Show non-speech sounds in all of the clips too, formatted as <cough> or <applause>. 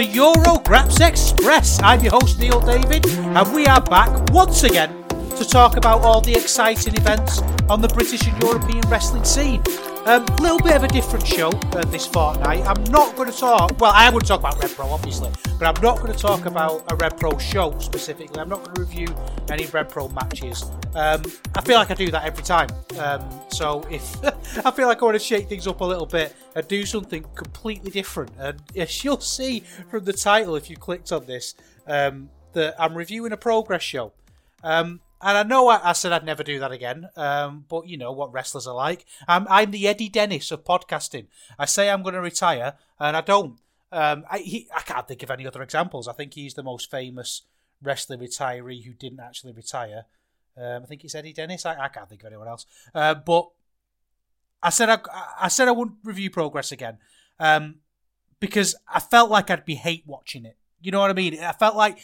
To Eurograps Express. I'm your host Neil David, and we are back once again to talk about all the exciting events on the British and European wrestling scene. A um, little bit of a different show uh, this fortnight. I'm not going to talk. Well, I to talk about Rev Pro, obviously, but I'm not going to talk about a Rev Pro show specifically. I'm not going to review any Rev Pro matches. Um, I feel like I do that every time. Um, so if <laughs> I feel like I want to shake things up a little bit and do something completely different, and as you'll see from the title, if you clicked on this, um, that I'm reviewing a progress show. Um, and I know I, I, said I'd never do that again, um, but you know what wrestlers are like. I'm, I'm the Eddie Dennis of podcasting. I say I'm going to retire, and I don't. Um, I, he, I can't think of any other examples. I think he's the most famous wrestling retiree who didn't actually retire. Um, I think it's Eddie Dennis. I, I, can't think of anyone else. Uh, but I said I, I said I wouldn't review progress again um, because I felt like I'd be hate watching it. You know what I mean? I felt like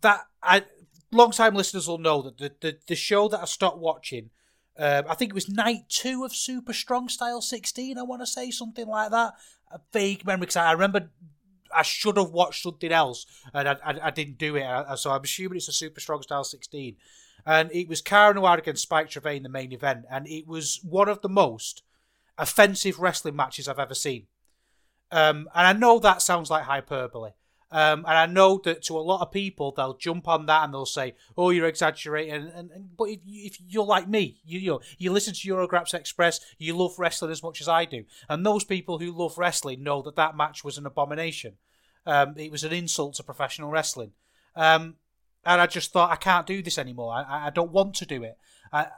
that. I long-time listeners will know that the, the, the show that I stopped watching, um, I think it was night two of Super Strong Style 16, I want to say, something like that. A vague memory, because I remember I should have watched something else, and I, I, I didn't do it, so I'm assuming it's a Super Strong Style 16. And it was Cara Noir against Spike Trivet the main event, and it was one of the most offensive wrestling matches I've ever seen. Um, and I know that sounds like hyperbole, um, and I know that to a lot of people, they'll jump on that and they'll say, "Oh, you're exaggerating." And, and, but if, if you're like me, you, you know, you listen to Eurograps Express, you love wrestling as much as I do, and those people who love wrestling know that that match was an abomination. Um, it was an insult to professional wrestling, um, and I just thought I can't do this anymore. I, I don't want to do it. I,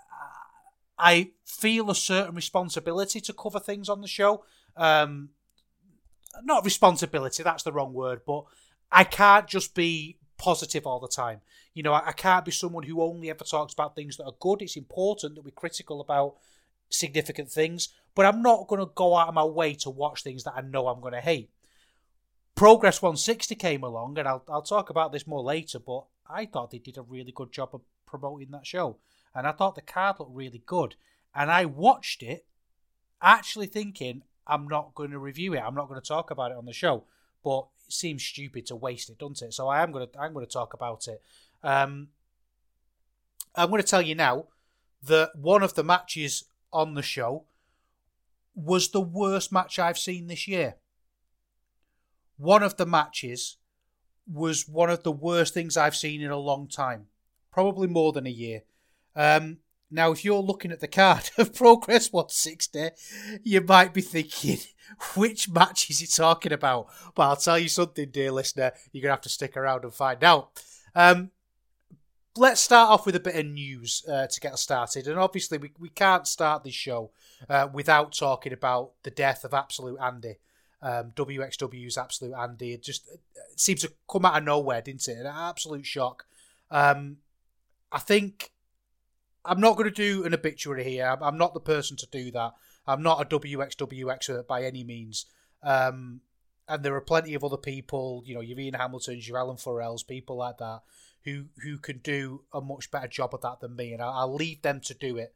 I feel a certain responsibility to cover things on the show. Um, not responsibility, that's the wrong word, but I can't just be positive all the time. You know, I, I can't be someone who only ever talks about things that are good. It's important that we're critical about significant things, but I'm not going to go out of my way to watch things that I know I'm going to hate. Progress 160 came along, and I'll, I'll talk about this more later, but I thought they did a really good job of promoting that show. And I thought the card looked really good. And I watched it actually thinking, I'm not going to review it. I'm not going to talk about it on the show. But seems stupid to waste it, doesn't it? So I am going to I'm to talk about it. Um, I'm going to tell you now that one of the matches on the show was the worst match I've seen this year. One of the matches was one of the worst things I've seen in a long time, probably more than a year. Um, now, if you're looking at the card <laughs> of Progress 160, you might be thinking, which match is he talking about? But I'll tell you something, dear listener, you're going to have to stick around and find out. Um, let's start off with a bit of news uh, to get us started. And obviously, we, we can't start this show uh, without talking about the death of Absolute Andy. Um, WXW's Absolute Andy. It just it seems to come out of nowhere, didn't it? An absolute shock. Um, I think I'm not going to do an obituary here. I'm not the person to do that. I'm not a WXW expert by any means. Um, and there are plenty of other people, you know, your Ian Hamiltons, your Alan Forells, people like that, who who can do a much better job of that than me, and I'll, I'll leave them to do it.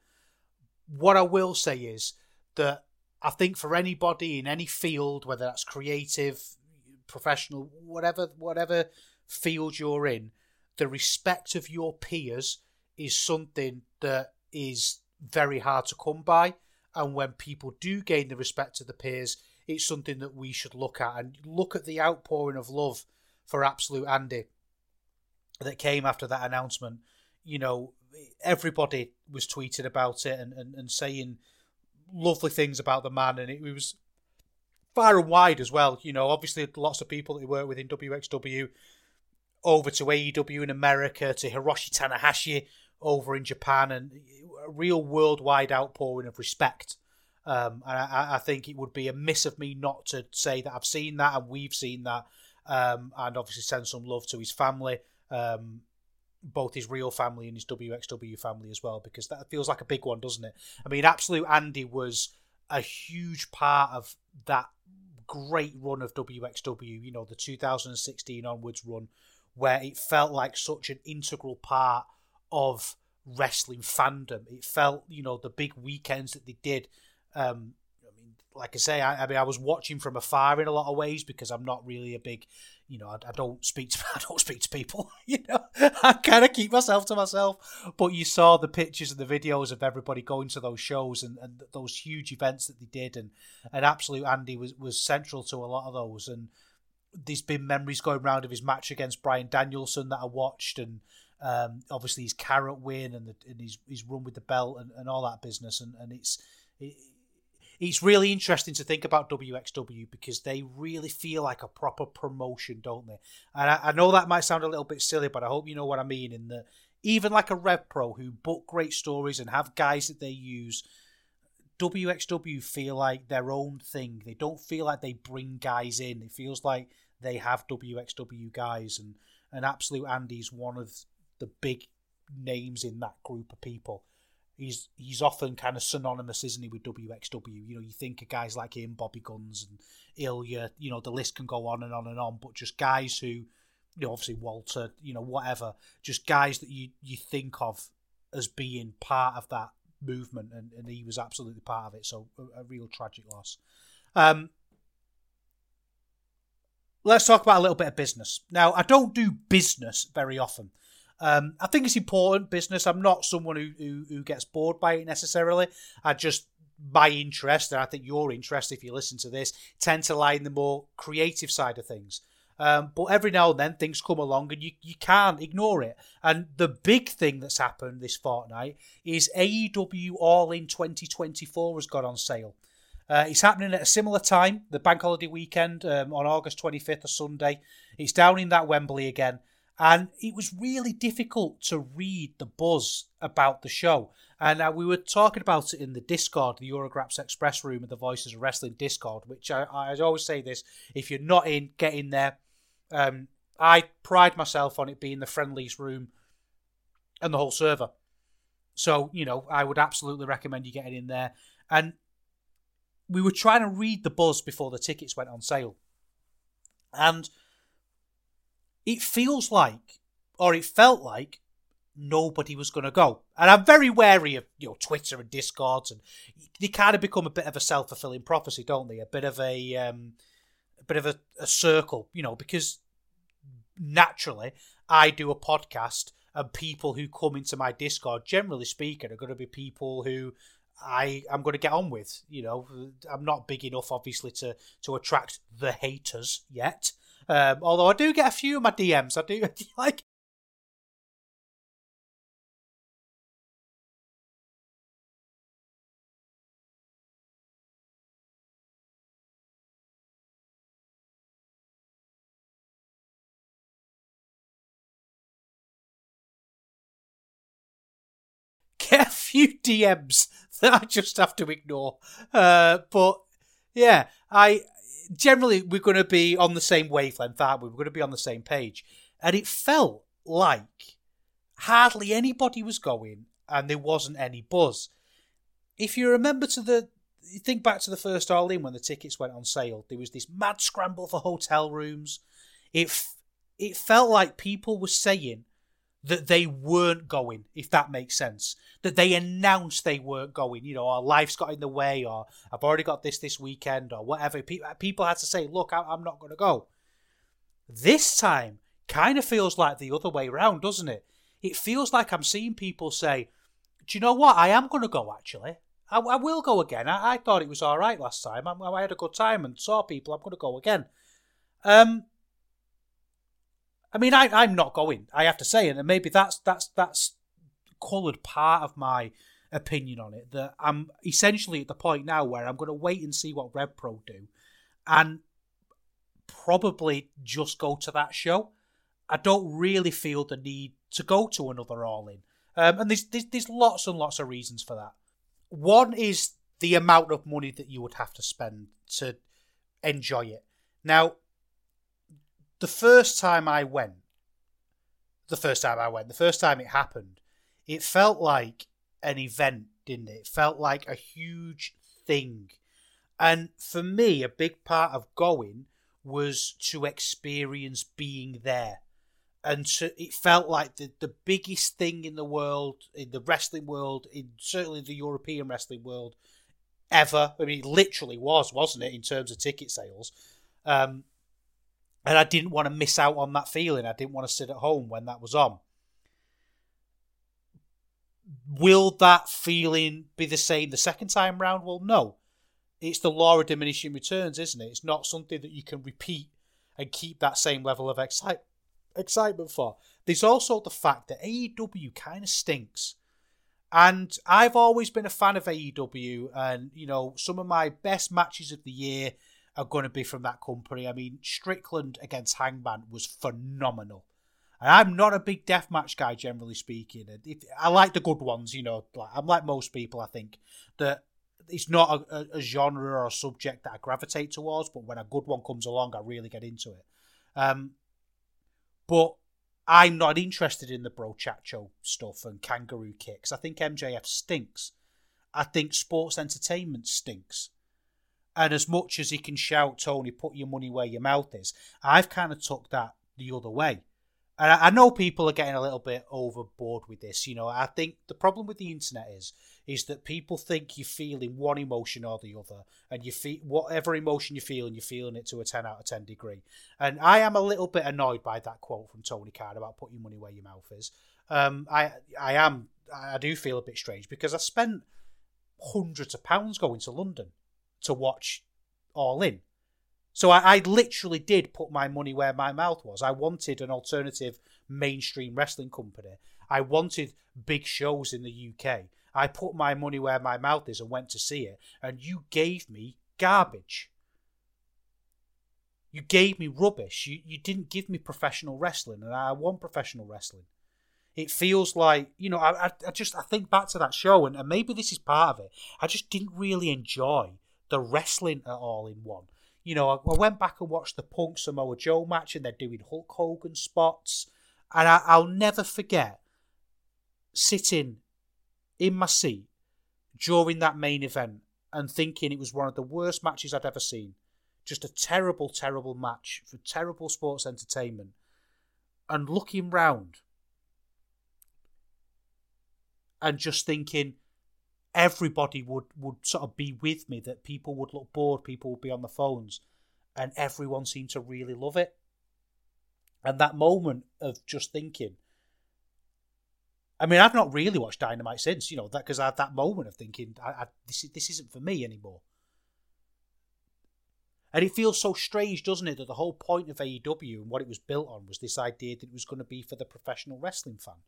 What I will say is that I think for anybody in any field, whether that's creative, professional, whatever whatever field you're in, the respect of your peers is something that is very hard to come by. and when people do gain the respect of the peers, it's something that we should look at and look at the outpouring of love for Absolute Andy that came after that announcement. You know, everybody was tweeting about it and, and, and saying lovely things about the man, and it was far and wide as well. You know, obviously lots of people that work within WXW over to AEW in America, to Hiroshi Tanahashi over in Japan, and a real worldwide outpouring of respect. Um, and I, I, think it would be a miss of me not to say that I've seen that and we've seen that, um, and obviously send some love to his family, um, both his real family and his WXW family as well, because that feels like a big one, doesn't it? I mean, Absolute Andy was a huge part of that great run of WXW, you know, the 2016 onwards run, where it felt like such an integral part of wrestling fandom. It felt, you know, the big weekends that they did. Um, I mean, like I say, I, I, mean, I was watching from afar in a lot of ways because I'm not really a big, you know, I, I don't speak to <laughs> I don't speak to people. <laughs> You know, I kind of keep myself to myself. But you saw the pictures and the videos of everybody going to those shows and, and those huge events that they did, and and absolute Andy was was central to a lot of those. And there's been memories going around of his match against Bryan Danielson that I watched, and um, obviously his Carat win and, the, and his his run with the belt and, and all that business. And and it's it, it's really interesting to think about WXW because they really feel like a proper promotion, don't they? And I, I, know that might sound a little bit silly, but I hope you know what I mean. In that, even like a Rev Pro who book great stories and have guys that they use, WXW feel like their own thing. They don't feel like they bring guys in. It feels like they have WXW guys, and and Absolute Andy's one of the big names in that group of people he's he's often kind of synonymous, isn't he, with WXW? You know, you think of guys like him, Bobby Gunns and Ilya. You know, the list can go on and on and on. But just guys who, you know, obviously Walter, you know, whatever, just guys that you you think of as being part of that movement, and, and he was absolutely part of it. So a, a real tragic loss. Um, let's talk about a little bit of business. Now, I don't do business very often. Um, I think it's important business. I'm not someone who, who, who gets bored by it necessarily. I just my interest, and I think your interest, if you listen to this, tend to lie in the more creative side of things. Um, but every now and then things come along and you, you can't ignore it. And the big thing that's happened this fortnight is AEW All In 2024 has got on sale. Uh, it's happening at a similar time, the bank holiday weekend um, on August 25th, a Sunday. It's down in that Wembley again. And it was really difficult to read the buzz about the show. And uh, we were talking about it in the Discord, the Eurograps Express room of the Voices of Wrestling Discord, which I, I always say this if you're not in, get in there. Um, I pride myself on it being the friendliest room and the whole server. So, you know, I would absolutely recommend you getting in there. And we were trying to read the buzz before the tickets went on sale. And it feels like, or it felt like, nobody was going to go. And I'm very wary of you know Twitter and Discords, and they kind of become a bit of a self fulfilling prophecy, don't they? A bit of a um, a bit of a, a circle, you know, because naturally I do a podcast, and people who come into my Discord, generally speaking, are going to be people who I am going to get on with. You know, I'm not big enough, obviously, to to attract the haters yet. Um, although I do get a few of my DMs. I do <laughs> like get a few DMs <laughs> that I just have to ignore. Uh, but yeah, I generally we're going to be on the same wavelength, aren't we? We're going to be on the same page. And it felt like hardly anybody was going and there wasn't any buzz. If you remember to the think back to the first All In when the tickets went on sale, there was this mad scramble for hotel rooms. It it felt like people were saying that they weren't going, if that makes sense. That they announced they weren't going, you know, our life's got in the way, or I've already got this this weekend, or whatever. People had to say, look, I'm not going to go. This time kind of feels like the other way around, doesn't it? It feels like I'm seeing people say, do you know what? I am going to go, actually. I, I will go again. I, I, thought it was all right last time. I, I, had a good time and saw people. I'm going to go again. Um, I mean, I, I'm not going. I have to say, and maybe that's that's that's coloured part of my opinion on it. That I'm essentially at the point now where I'm going to wait and see what Rev Pro do, and probably just go to that show. I don't really feel the need to go to another All In, um, and there's, there's there's lots and lots of reasons for that. One is the amount of money that you would have to spend to enjoy it. Now, the first time I went, the first time I went, the first time it happened, it felt like an event, didn't it? It felt like a huge thing. And for me, a big part of going was to experience being there. And to, it felt like the, the biggest thing in the world, in the wrestling world, in certainly the European wrestling world, ever. I mean, it literally was, wasn't it, in terms of ticket sales? Um, and I didn't want to miss out on that feeling. I didn't want to sit at home when that was on. Will that feeling be the same the second time round? Well, no. It's the law of diminishing returns, isn't it? It's not something that you can repeat and keep that same level of excite- excitement for. There's also the fact that AEW kind of stinks. And I've always been a fan of AEW, and you know, some of my best matches of the year are going to be from that company. I mean, Strickland against Hangman was phenomenal. And I'm not a big deathmatch guy, generally speaking. If, I like the good ones, you know. Like, I'm like most people, I think, that it's not a, a, genre or a subject that I gravitate towards, but when a good one comes along, I really get into it. Um, but I'm not interested in the brochacho stuff and kangaroo kicks. I think MJF stinks. I think sports entertainment stinks. And as much as he can shout, Tony, put your money where your mouth is, I've kind of took that the other way. And I, know people are getting a little bit overboard with this. You know, I think the problem with the internet is is that people think you're feeling one emotion or the other, and you feel whatever emotion you're feeling, you're feeling it to a ten out of ten degree. And I am a little bit annoyed by that quote from Tony Khan about put your money where your mouth is. Um, I I am I do feel a bit strange because I spent hundreds of pounds going to London to watch All In. So I, I, literally did put my money where my mouth was. I wanted an alternative mainstream wrestling company. I wanted big shows in the UK. I put my money where my mouth is and went to see it. And you gave me garbage. You gave me rubbish. You, you didn't give me professional wrestling, and I want professional wrestling. It feels like, you know, I, I, I just I think back to that show, and, and maybe this is part of it. I just didn't really enjoy the wrestling at all in one. You know, I, I went back and watched the Punk Samoa Joe match, and they're doing Hulk Hogan spots, and I, I'll never forget sitting in my seat during that main event and thinking it was one of the worst matches I'd ever seen. Just a terrible, terrible match for terrible sports entertainment. And looking round and just thinking, everybody would would sort of be with me that people would look bored people would be on the phones and everyone seemed to really love it and that moment of just thinking I mean, I've not really watched Dynamite since, you know, that because I had that moment of thinking, I, I, this this isn't for me anymore. And it feels so strange, doesn't it, that the whole point of AEW and what it was built on was this idea that it was going to be for the professional wrestling fan,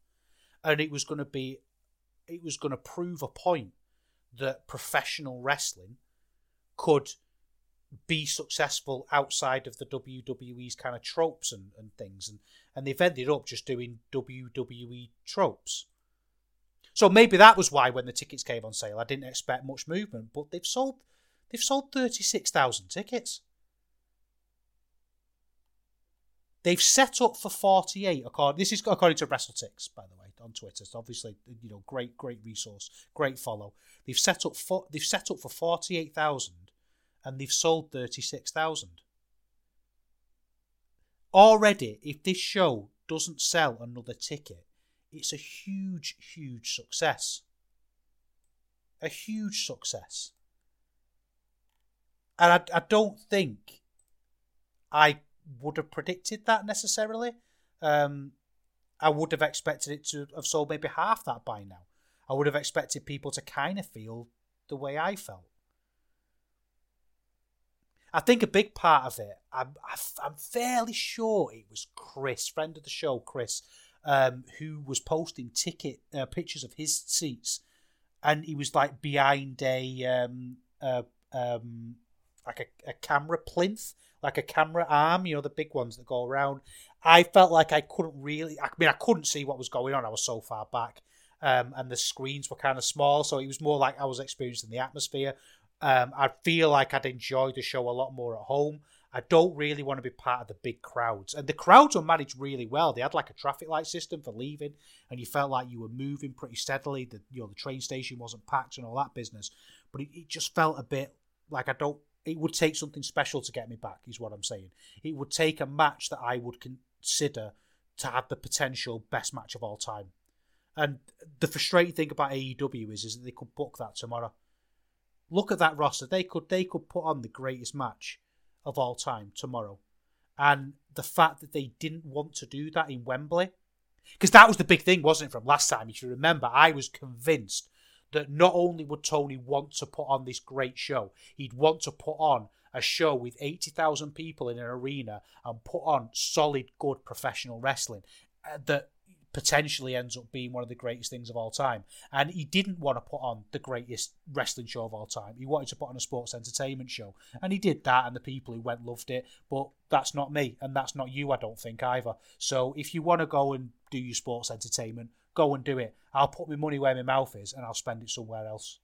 and it was going to be, it was going to prove a point that professional wrestling could be successful outside of the WWE's kind of tropes and, and things. And, and they've ended up just doing WWE tropes. So maybe that was why when the tickets came on sale, I didn't expect much movement. But they've sold they've sold thirty six thousand tickets. They've set up for forty eight. According this is according to WrestleTix, by the way on Twitter. So obviously, you know, great, great resource, great follow. They've set up for they've set up for forty eight thousand, and they've sold thirty six thousand. Already, if this show doesn't sell another ticket, it's a huge, huge success. A huge success. And I, I don't think I would have predicted that necessarily. Um, I would have expected it to have sold maybe half that by now. I would have expected people to kind of feel the way I felt. I think a big part of it, I'm, I'm fairly sure it was Chris, friend of the show, Chris, um, who was posting ticket uh, pictures of his seats, and he was like behind a um, uh, um, like a, a camera plinth, like a camera arm, you know, the big ones that go around. I felt like I couldn't really, I mean, I couldn't see what was going on. I was so far back. Um, and the screens were kind of small, so it was more like I was experiencing the atmosphere. Um, I feel like I'd enjoy the show a lot more at home. I don't really want to be part of the big crowds. And the crowds were managed really well. They had like a traffic light system for leaving, and you felt like you were moving pretty steadily. The you know the train station wasn't packed and all that business. But it, it just felt a bit like I don't it would take something special to get me back, is what I'm saying. It would take a match that I would consider to have the potential best match of all time. And the frustrating thing about AEW is, is that they could book that tomorrow. Look at that roster. They could they could put on the greatest match of all time tomorrow. And the fact that they didn't want to do that in Wembley, because that was the big thing, wasn't it, from last time? If you remember, I was convinced that not only would Tony want to put on this great show, he'd want to put on a show with 80,000 people in an arena and put on solid, good professional wrestling uh, that potentially ends up being one of the greatest things of all time. And he didn't want to put on the greatest wrestling show of all time. He wanted to put on a sports entertainment show. And he did that, and the people who went loved it. But that's not me, and that's not you, I don't think, either. So if you want to go and do your sports entertainment, go and do it. I'll put my money where my mouth is, and I'll spend it somewhere else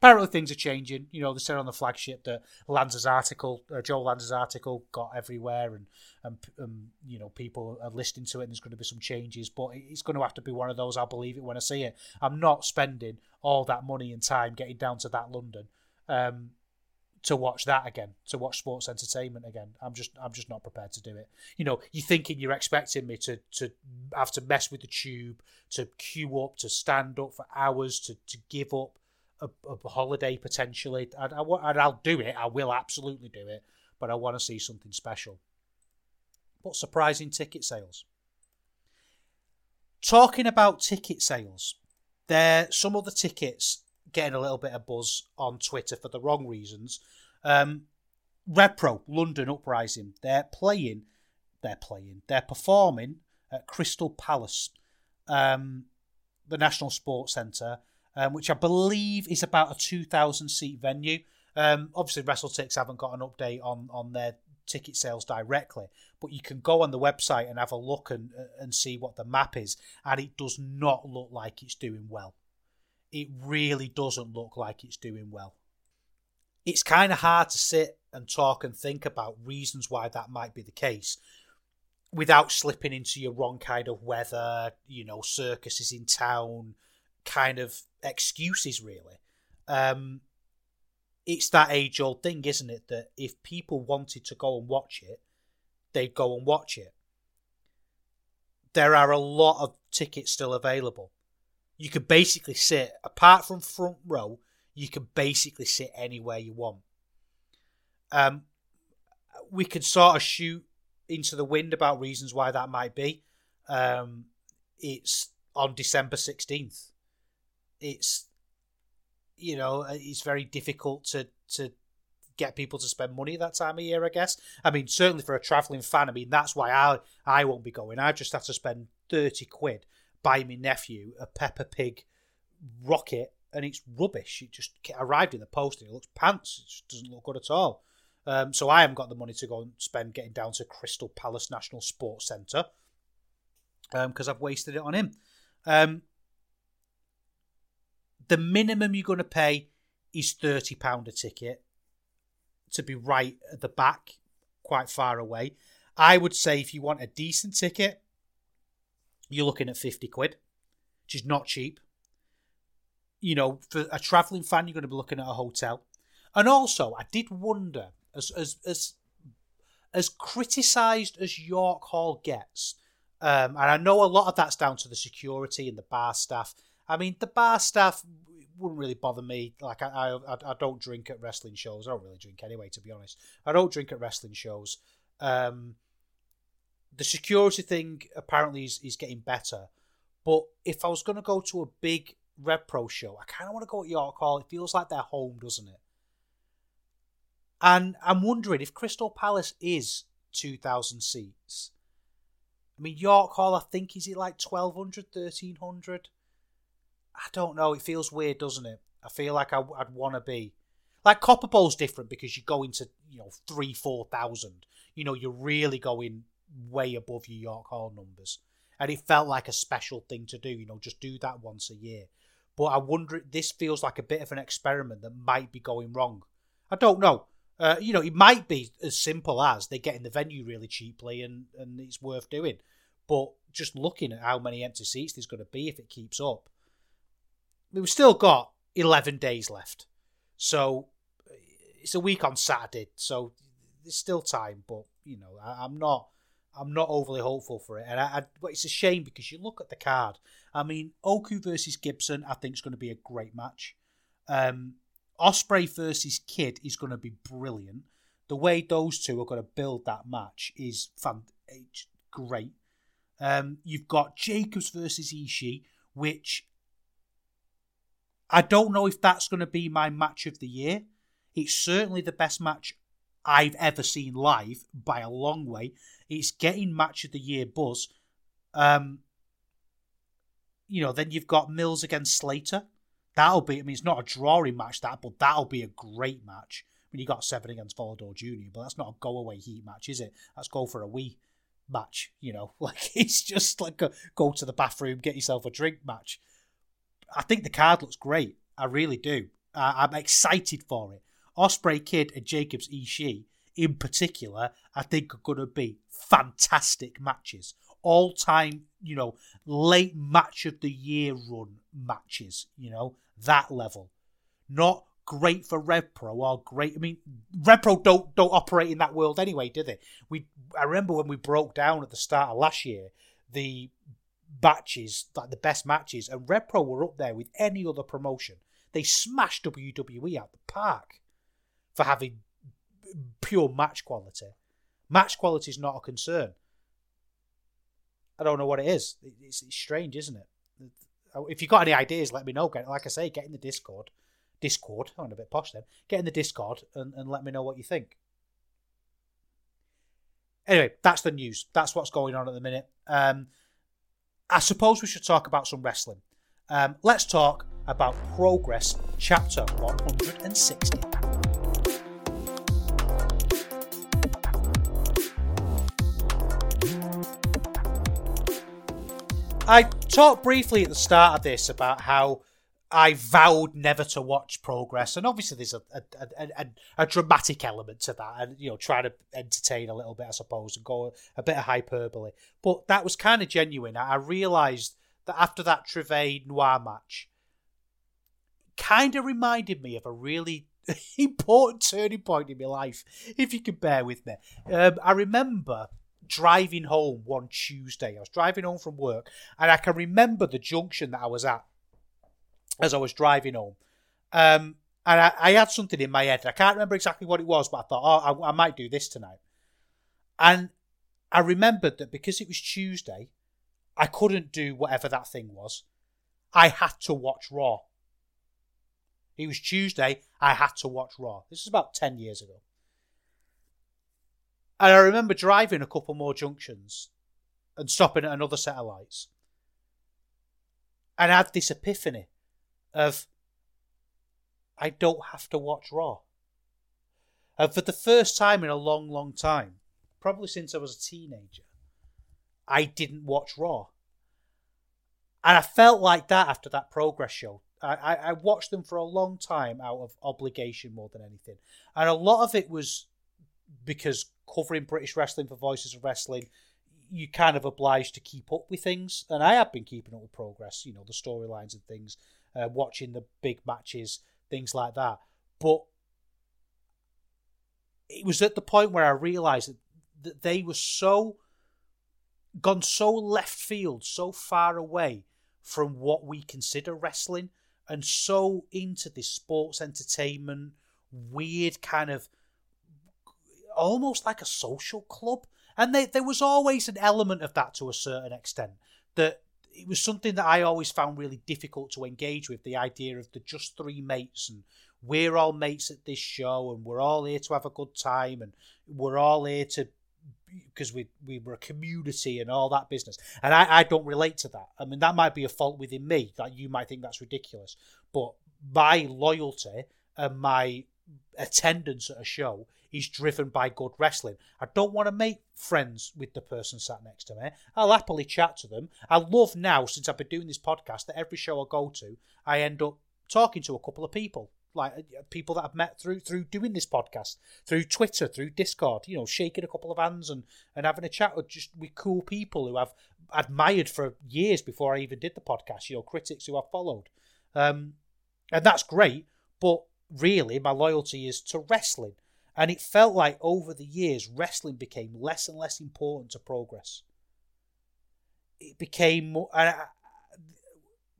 apparently things are changing. You know, they said on the flagship that Lanza's article, uh, Joe Lanza's article, got everywhere, and, and um, you know people are listening to it, and there's going to be some changes. But it's going to have to be one of those. I'll believe it when I see it. I'm not spending all that money and time getting down to that London um, to watch that again, to watch sports entertainment again. I'm just I'm just not prepared to do it. You know, you're thinking you're expecting me to to have to mess with the tube, to queue up, to stand up for hours, to to give up a, a holiday potentially. I, I, I'll do it. I will absolutely do it. But I want to see something special. But surprising ticket sales. Talking about ticket sales, there some of the tickets getting a little bit of buzz on Twitter for the wrong reasons. Um, RevPro London Uprising, they're playing, they're playing, they're performing at Crystal Palace, um, the National Sports Centre, um, which I believe is about a 2,000 seat venue. Um, obviously, WrestleTix haven't got an update on, on their ticket sales directly, but you can go on the website and have a look and, and see what the map is, and it does not look like it's doing well. It really doesn't look like it's doing well. It's kind of hard to sit and talk and think about reasons why that might be the case without slipping into your wrong kind of weather, you know, circuses in town, kind of excuses, really. Um, it's that age old thing, isn't it? That if people wanted to go and watch it, they'd go and watch it. There are a lot of tickets still available. You could basically sit, apart from front row, you can basically sit anywhere you want. Um, we can sort of shoot into the wind about reasons why that might be. Um, it's on December 16th it's you know it's very difficult to to get people to spend money that time of year. I guess. I mean, certainly for a travelling fan, I mean that's why I I won't be going. I just have to spend thirty quid buy my nephew a Peppa Pig rocket, and it's rubbish. It just arrived in the post and it looks pants. It just doesn't look good at all. Um, so I haven't got the money to go and spend getting down to Crystal Palace National Sports Centre because um, I've wasted it on him. Um, the minimum you're going to pay is £30 a ticket to be right at the back, quite far away. I would say if you want a decent ticket, you're looking at 50 quid, which is not cheap. You know, for a travelling fan, you're going to be looking at a hotel. And also, I did wonder, as as as as criticised as York Hall gets, um, and I know a lot of that's down to the security and the bar staff I mean, the bar staff wouldn't really bother me. Like, I, I, I don't drink at wrestling shows. I don't really drink anyway, to be honest. I don't drink at wrestling shows. Um, the security thing apparently is, is getting better. But if I was going to go to a big Rev Pro show, I kind of want to go at York Hall. It feels like they're home, doesn't it? And I'm wondering if Crystal Palace is 2,000 seats. I mean, York Hall, I think, is it like 1,200, 1,300? I don't know. It feels weird, doesn't it? I feel like I, would want to be. Like Copper Box's different because you go into, you know, three, 4,000. You know, you're really going way above your York Hall numbers. And it felt like a special thing to do, you know, just do that once a year. But I wonder, this feels like a bit of an experiment that might be going wrong. I don't know. Uh, you know, it might be as simple as they're getting the venue really cheaply and, and it's worth doing. But just looking at how many empty seats there's going to be if it keeps up, we've still got 11 days left. So it's a week on Saturday, so there's still time. But, you know, I, am not. I'm not overly hopeful for it, and I, I, but it's a shame because you look at the card. I mean, Oku versus Gibson, I think is going to be a great match. Um, Ospreay versus Kid is going to be brilliant. The way those two are going to build that match is it's great. Um, you've got Jacobs versus Ishii, which I don't know if that's going to be my match of the year. It's certainly the best match I've ever seen live by a long way. It's getting match of the year buzz. Um, you know, then you've got Mills against Slater. That'll be, I mean, it's not a drawing match, that, but that'll be a great match. I mean, you got seven against Volador Jr., but that's not a go away heat match, is it? Let's go for a wee match, you know? <laughs> Like, it's just like a go to the bathroom, get yourself a drink match. I think the card looks great. I really do. Uh, I'm excited for it. Ospreay Kid and Jacobs Ishii, in particular, I think are going to be fantastic matches. All time, you know, late match of the year run matches, you know that level. Not great for RevPro or great. I mean, RevPro don't don't operate in that world anyway, do they? We I remember when we broke down at the start of last year the matches, like the best matches, and RevPro were up there with any other promotion. They smashed WWE out the park for having pure match quality. Match quality is not a concern. I don't know what it is. It's, it's strange, isn't it? If you've got any ideas, let me know. Like I say, get in the Discord. Discord, I'm a bit posh then. Get in the Discord and, and let me know what you think. Anyway, that's the news. That's what's going on at the minute. Um, I suppose we should talk about some wrestling. Um, let's talk about Progress Chapter 160. I talked briefly at the start of this about how I vowed never to watch Progress, and obviously there's a a, a, a, a dramatic element to that, and you know, trying to entertain a little bit, I suppose, and go a bit of hyperbole. But that was kind of genuine. I realised that after that Trivet Noir match, kind of reminded me of a really <laughs> important turning point in my life, if you can bear with me. Um, I remember driving home one Tuesday. I was driving home from work, and I can remember the junction that I was at as I was driving home. Um, and I, I, had something in my head. I can't remember exactly what it was, but I thought, oh, I, I might do this tonight. And I remembered that because it was Tuesday, I couldn't do whatever that thing was. I had to watch Raw. It was Tuesday. I had to watch Raw. This is about 10 years ago. And I remember driving a couple more junctions and stopping at another set of lights. And I had this epiphany of I don't have to watch Raw. And for the first time in a long, long time, probably since I was a teenager, I didn't watch Raw. And I felt like that after that Progress show. I, I, I watched them for a long time out of obligation more than anything. And a lot of it was because covering British wrestling for Voices of Wrestling, you kind of obliged to keep up with things. And I have been keeping up with progress, you know, the storylines and things, uh, watching the big matches, things like that. But it was at the point where I realised that, that they were so gone so left field, so far away from what we consider wrestling, and so into this sports entertainment, weird kind of almost like a social club. And they, there was always an element of that to a certain extent. That it was something that I always found really difficult to engage with. The idea of the just three mates and we're all mates at this show and we're all here to have a good time and we're all here to because we we were a community and all that business. And I, I don't relate to that. I mean that might be a fault within me that you might think that's ridiculous. But my loyalty and my attendance at a show is driven by good wrestling. I don't want to make friends with the person sat next to me. I'll happily chat to them. I love now, since I've been doing this podcast, that every show I go to, I end up talking to a couple of people. Like uh, people that I've met through through doing this podcast, through Twitter, through Discord, you know, shaking a couple of hands and, and having a chat with just with cool people who I've admired for years before I even did the podcast, you know, critics who I've followed. Um, and that's great, but really my loyalty is to wrestling. And it felt like over the years, wrestling became less and less important to progress. It became more. Uh,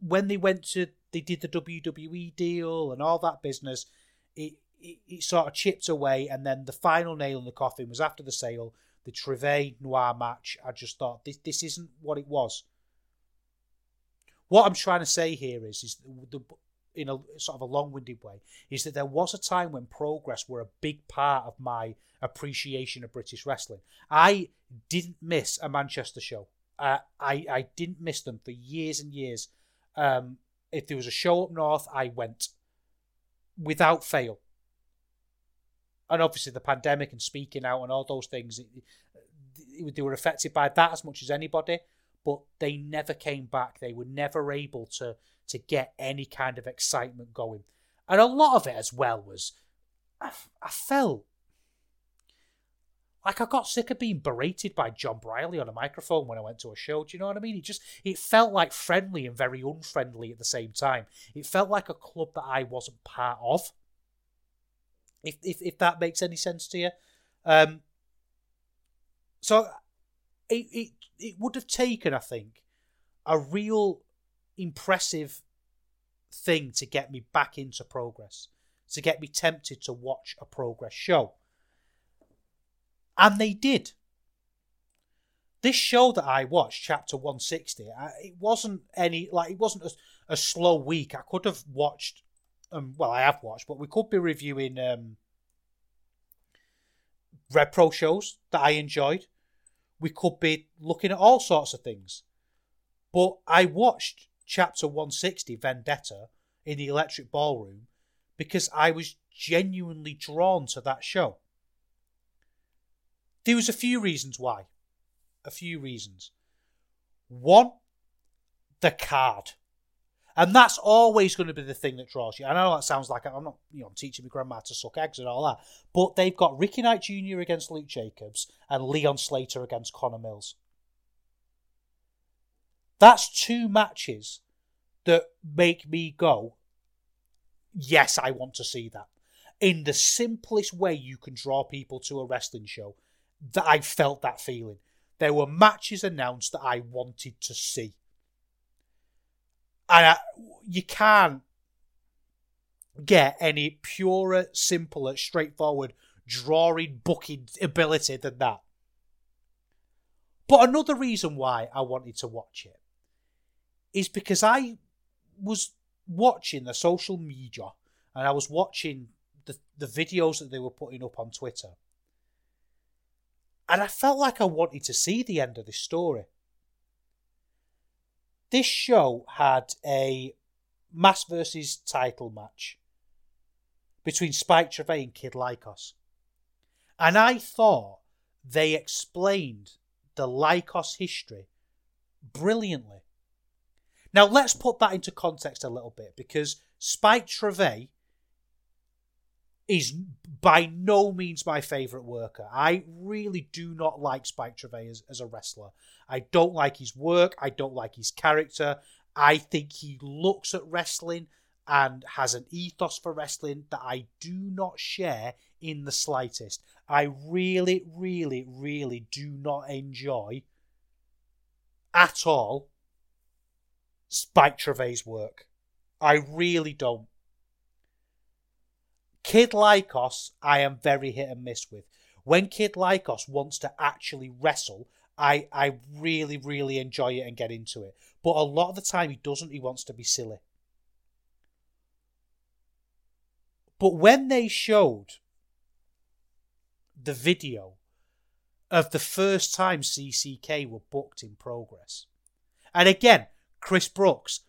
when they went to, they did the WWE deal and all that business, it, it, it sort of chipped away. And then the final nail in the coffin was after the sale, the Trivet Noir match. I just thought, this, this isn't what it was. What I'm trying to say here is, is the, the in a sort of a long-winded way is that there was a time when progress were a big part of my appreciation of British wrestling. I didn't miss a Manchester show. Uh, I I didn't miss them for years and years. Um, if there was a show up north, I went without fail. And obviously, the pandemic and speaking out and all those things, it, it, they were affected by that as much as anybody. But they never came back. They were never able to to get any kind of excitement going. And a lot of it as well was, I, I felt like I got sick of being berated by Jon Briley on a microphone when I went to a show. Do you know what I mean? It just it felt like friendly and very unfriendly at the same time. It felt like a club that I wasn't part of. If if, if that makes any sense to you. Um, so it, it it would have taken, I think, a real impressive thing to get me back into progress, to get me tempted to watch a progress show. And they did. This show that I watched, Chapter 160, it wasn't any, like, it wasn't a, a slow week. I could have watched, um, well, I have watched, but we could be reviewing um, Rev Pro shows that I enjoyed. We could be looking at all sorts of things. But I watched chapter 160, Vendetta, in the Electric Ballroom because I was genuinely drawn to that show. There was a few reasons why. A few reasons. One, the card. And that's always going to be the thing that draws you. I know that sounds like I'm not, you know, I'm teaching my grandma to suck eggs and all that. But they've got Ricky Knight Jr. against Luke Jacobs and Leon Slater against Connor Mills. That's two matches that make me go, yes, I want to see that. In the simplest way you can draw people to a wrestling show, that I felt that feeling. There were matches announced that I wanted to see. And I, you can't get any purer, simpler, straightforward drawing, booking ability than that. But another reason why I wanted to watch it is because I was watching the social media and I was watching the, the videos that they were putting up on Twitter. And I felt like I wanted to see the end of this story. This show had a mass versus title match between Spike Trivet and Kid Lykos. And I thought they explained the Lykos history brilliantly. Now, let's put that into context a little bit because Spike Trivet is by no means my favourite worker. I really do not like Spike Trivet as, as a wrestler. I don't like his work. I don't like his character. I think he looks at wrestling and has an ethos for wrestling that I do not share in the slightest. I really, really, really do not enjoy at all Spike Trivet's work. I really don't. Kid Lykos, I am very hit and miss with. When Kid Lykos wants to actually wrestle, I I really really enjoy it and get into it. But a lot of the time he doesn't. He wants to be silly. But when they showed the video of the first time CCK were booked in progress, and again, Chris Brooks,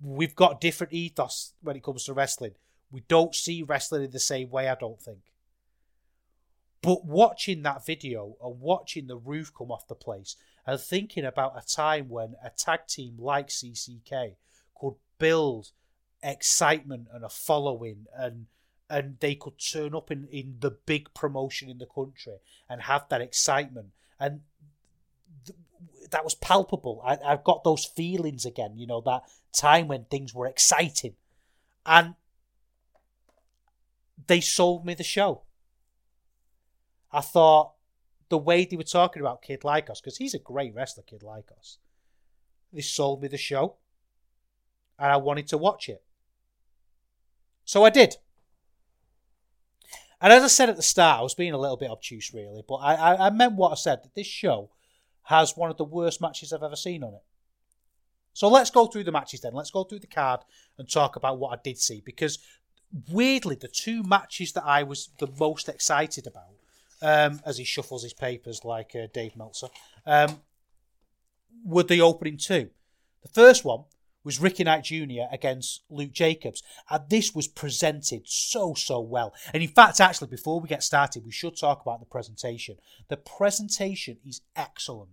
we've got different ethos when it comes to wrestling. We don't see wrestling in the same way, I don't think. But watching that video and watching the roof come off the place and thinking about a time when a tag team like CCK could build excitement and a following and and they could turn up in, in the big promotion in the country and have that excitement. And th- that was palpable. I, i've got those feelings again you know that time when things were exciting. And they sold me the show i thought the way they were talking about kid Lykos because he's a great wrestler kid Lykos they sold me the show and i wanted to watch it so I did. And as I said at the start, I was being a little bit obtuse, really, but I, I, I meant what I said that this show has one of the worst matches I've ever seen on it. So let's go through the matches then. Let's go through the card and talk about what I did see because weirdly, the two matches that I was the most excited about, um, as he shuffles his papers like uh, Dave Meltzer, um, were the opening two. The first one was Ricky Knight Jr. against Luke Jacobs. And this was presented so, so well. And in fact, actually, before we get started, we should talk about the presentation. The presentation is excellent.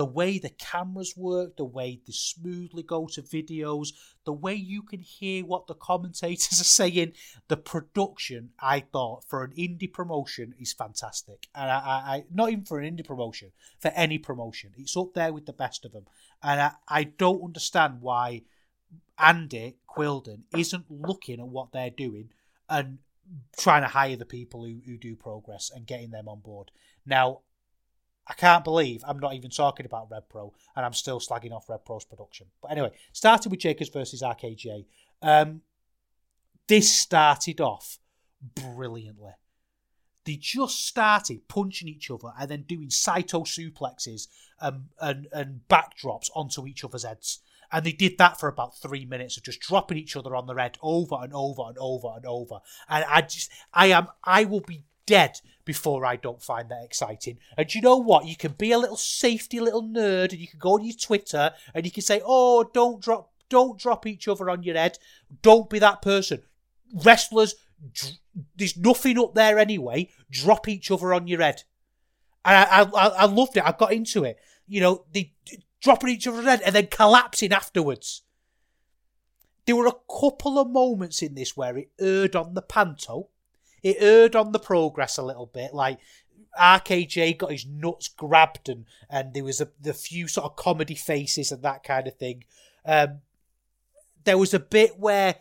The way the cameras work, the way they smoothly go to videos, the way you can hear what the commentators <laughs> are saying, the production, I thought, for an indie promotion is fantastic. And I, I, I not even for an indie promotion, for any promotion, it's up there with the best of them. And I, I don't understand why Andy Quildan isn't looking at what they're doing and trying to hire the people who, who do progress and getting them on board. Now, I can't believe I'm not even talking about Rev Pro and I'm still slagging off Rev Pro's production. But anyway, started with Jacobs versus RKJ. Um, this started off brilliantly. They just started punching each other and then doing Saito suplexes and, and, and backdrops onto each other's heads. And they did that for about three minutes of just dropping each other on the head over and over and over and over. And I just, I am, I will be dead before I don't find that exciting. And you know what? You can be a little safety little nerd and you can go on your Twitter and you can say, oh, don't drop, don't drop each other on your head. Don't be that person. Wrestlers, there's nothing up there anyway. Drop each other on your head. And I, I, I loved it. I got into it. You know, they dropping each other other's head and then collapsing afterwards. There were a couple of moments in this where it erred on the panto. It erred on the progress a little bit. Like RKJ got his nuts grabbed and, and there was a the few sort of comedy faces and that kind of thing. Um, there was a bit where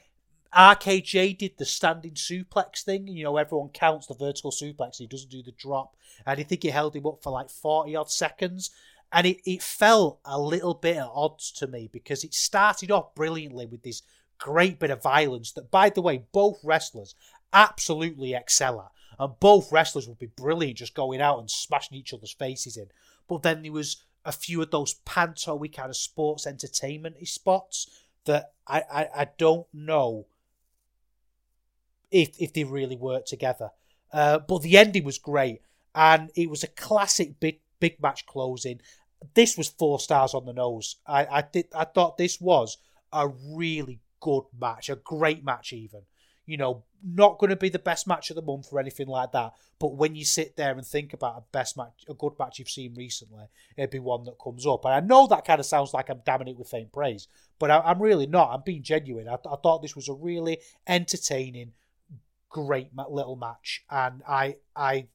RKJ did the standing suplex thing. You know, everyone counts the vertical suplex. He doesn't do the drop. And I think he held him up for like 40 odd seconds. And it, it felt a little bit at odds to me because it started off brilliantly with this great bit of violence that, by the way, both wrestlers absolutely excel at. And both wrestlers would be brilliant just going out and smashing each other's faces in. But then there was a few of those panto kind of sports entertainment spots that I, I, I don't know if if they really work together. Uh, but the ending was great, and it was a classic big big match closing. This was four stars on the nose. I I did I thought this was a really good match, a great match even. You know, not going to be the best match of the month or anything like that. But when you sit there and think about a best match, a good match you've seen recently, it'd be one that comes up. And I know that kind of sounds like I'm damning it with faint praise, but I, am really not. I'm being genuine. I, I thought this was a really entertaining, great little match, and I I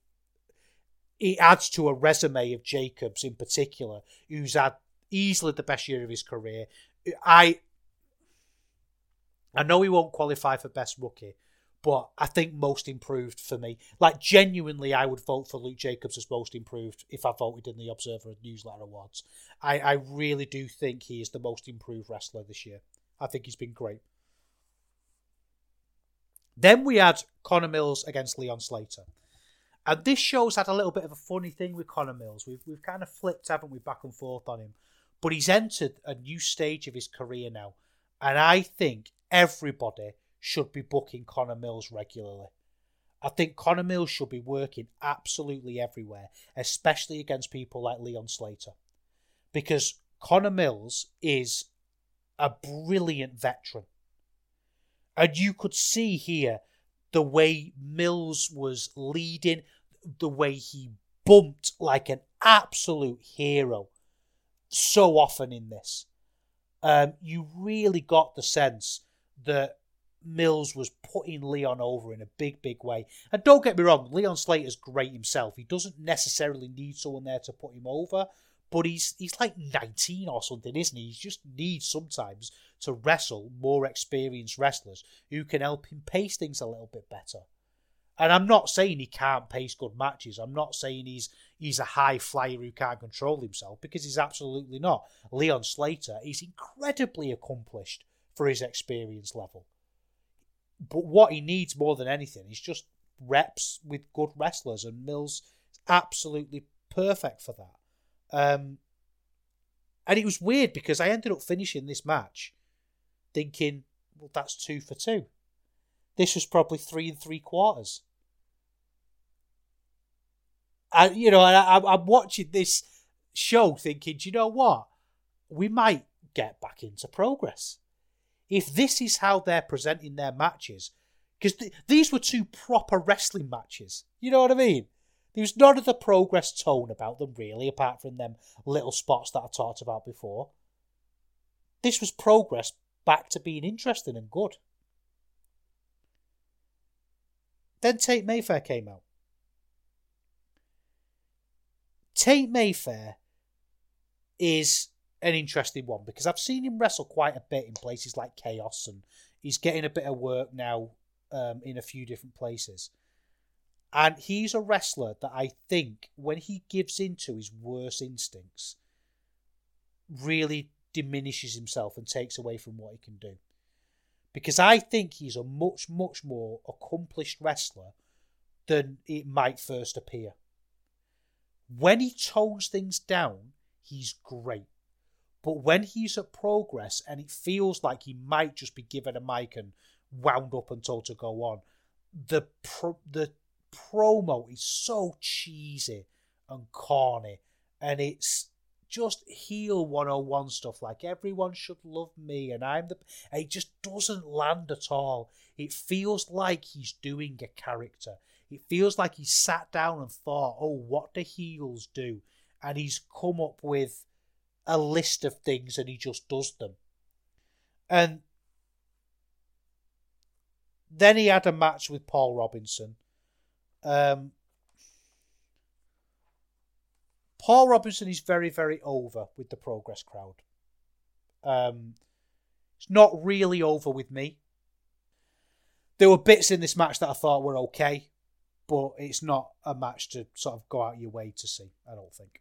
it adds to a resume of Jacobs in particular, who's had easily the best year of his career. I I know he won't qualify for best rookie, but I think most improved for me. Like genuinely, I would vote for Luke Jacobs as most improved if I voted in the Observer Newsletter Awards. I, I really do think he is the most improved wrestler this year. I think he's been great. Then we had Connor Mills against Leon Slater. And this show's had a little bit of a funny thing with Connor Mills. We've we've kind of flipped, haven't we, back and forth on him. But he's entered a new stage of his career now. And I think everybody should be booking Connor Mills regularly. I think Connor Mills should be working absolutely everywhere, especially against people like Leon Slater. Because Connor Mills is a brilliant veteran. And you could see here the way Mills was leading, the way he bumped like an absolute hero so often in this. Um, you really got the sense that Mills was putting Leon over in a big, big way. And don't get me wrong, Leon Slater's great himself. He doesn't necessarily need someone there to put him over, but he's he's like 19 or something, isn't he? He just needs sometimes to wrestle more experienced wrestlers who can help him pace things a little bit better. And I'm not saying he can't pace good matches. I'm not saying he's he's a high flyer who can't control himself because he's absolutely not. Leon Slater is incredibly accomplished for his experience level. But what he needs more than anything is just reps with good wrestlers, and Mills is absolutely perfect for that. Um, and it was weird because I ended up finishing this match thinking, well, that's two for two. This was probably three and three quarters. And, you know, I, I'm watching this show thinking, do you know what? We might get back into progress if this is how they're presenting their matches, because th- these were two proper wrestling matches. You know what I mean? There was none of the progress tone about them, really, apart from them little spots that I talked about before. This was progress back to being interesting and good. Then Tate Mayfair came out. Tate Mayfair is an interesting one because I've seen him wrestle quite a bit in places like Chaos, and he's getting a bit of work now um, in a few different places. And he's a wrestler that I think, when he gives into his worst instincts, really diminishes himself and takes away from what he can do. Because I think he's a much, much more accomplished wrestler than it might first appear. When he tones things down, he's great. But when he's at progress and it feels like he might just be given a mic and wound up and told to go on, the pro- the promo is so cheesy and corny, and it's just heel 101 stuff like everyone should love me and I'm the it just doesn't land at all. It feels like he's doing a character. It feels like he sat down and thought, "Oh, what do heels do?" and he's come up with a list of things and he just does them. And then he had a match with Paul Robinson. Um, Paul Robinson is very, very over with the Progress crowd. Um, it's not really over with me. There were bits in this match that I thought were okay, but it's not a match to sort of go out your way to see, I don't think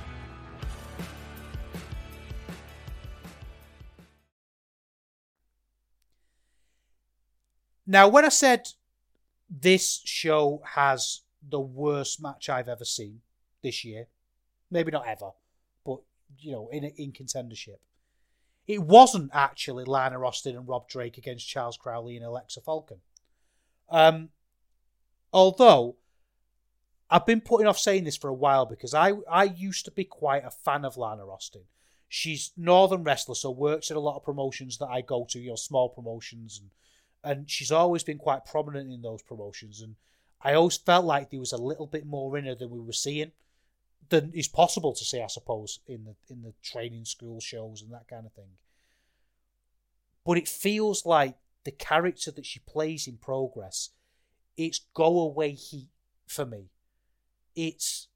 Now, when I said this show has the worst match I've ever seen this year, maybe not ever, but you know, in in contendership, it wasn't actually Lana Austin and Rob Drake against Charles Crowley and Alexa Falcon. Um, although I've been putting off saying this for a while because I I used to be quite a fan of Lana Austin. she's Northern wrestler, so works at a lot of promotions that I go to, you know, small promotions, and and she's always been quite prominent in those promotions. And I always felt like there was a little bit more in her than we were seeing, than is possible to see, I suppose, in the in the training school shows and that kind of thing. But it feels like the character that she plays in progress, it's go away heat for me. It's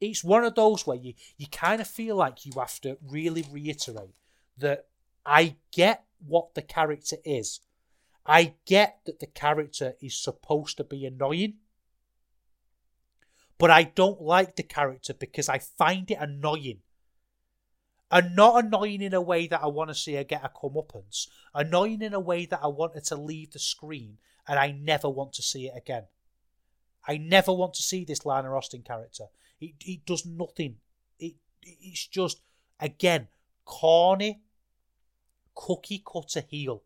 it's one of those where you, you kind of feel like you have to really reiterate that I get what the character is. I get that the character is supposed to be annoying. But I don't like the character because I find it annoying. And not annoying in a way that I want to see her get a comeuppance. Annoying in a way that I want her to leave the screen and I never want to see it again. I never want to see this Lana Austin character. It, it does nothing. It It's just, again, corny, cookie cutter heel.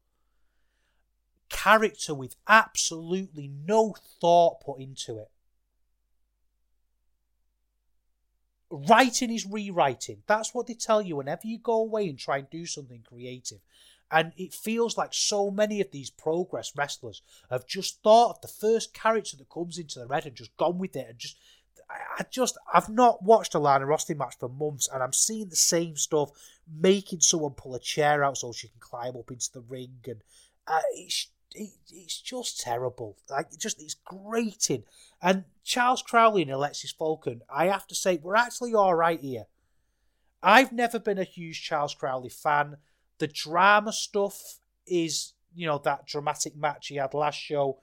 Character with absolutely no thought put into it. Writing is rewriting. That's what they tell you whenever you go away and try and do something creative. And it feels like so many of these progress wrestlers have just thought of the first character that comes into their head and just gone with it and just I just I've not watched a Lana Austin match for months, and I'm seeing the same stuff, making someone pull a chair out so she can climb up into the ring, and uh, it's it, it's just terrible. Like it just it's grating. And Charles Crowley and Alexxis Falcon, I have to say, we're actually all right here. I've never been a huge Charles Crowley fan. The drama stuff is, you know, that dramatic match he had last show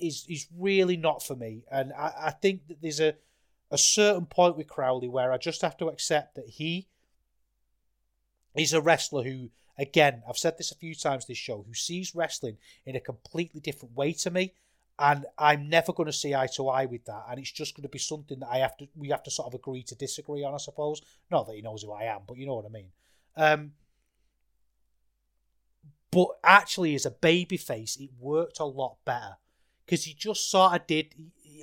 is is really not for me. And I, I think that there's a a certain point with Crowley where I just have to accept that he is a wrestler who, again, I've said this a few times this show, who sees wrestling in a completely different way to me. And I'm never going to see eye to eye with that, and it's just going to be something that I have to we have to sort of agree to disagree on, I suppose. Not that he knows who I am, but you know what I mean. Um, but actually, as a baby face, it worked a lot better because he just sort of did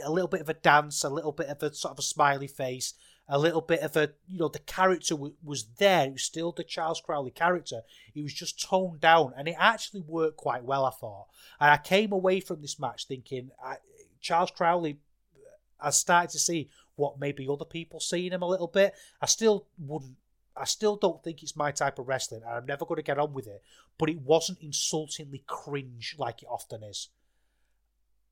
a little bit of a dance, a little bit of a sort of a smiley face, a little bit of a you know the character w- was there. It was still the Charles Crowley character. He was just toned down, and it actually worked quite well. I thought, and I came away from this match thinking I, Charles Crowley. I started to see what maybe other people seeing him a little bit. I still wouldn't. I still don't think it's my type of wrestling, and I'm never going to get on with it. But it wasn't insultingly cringe like it often is.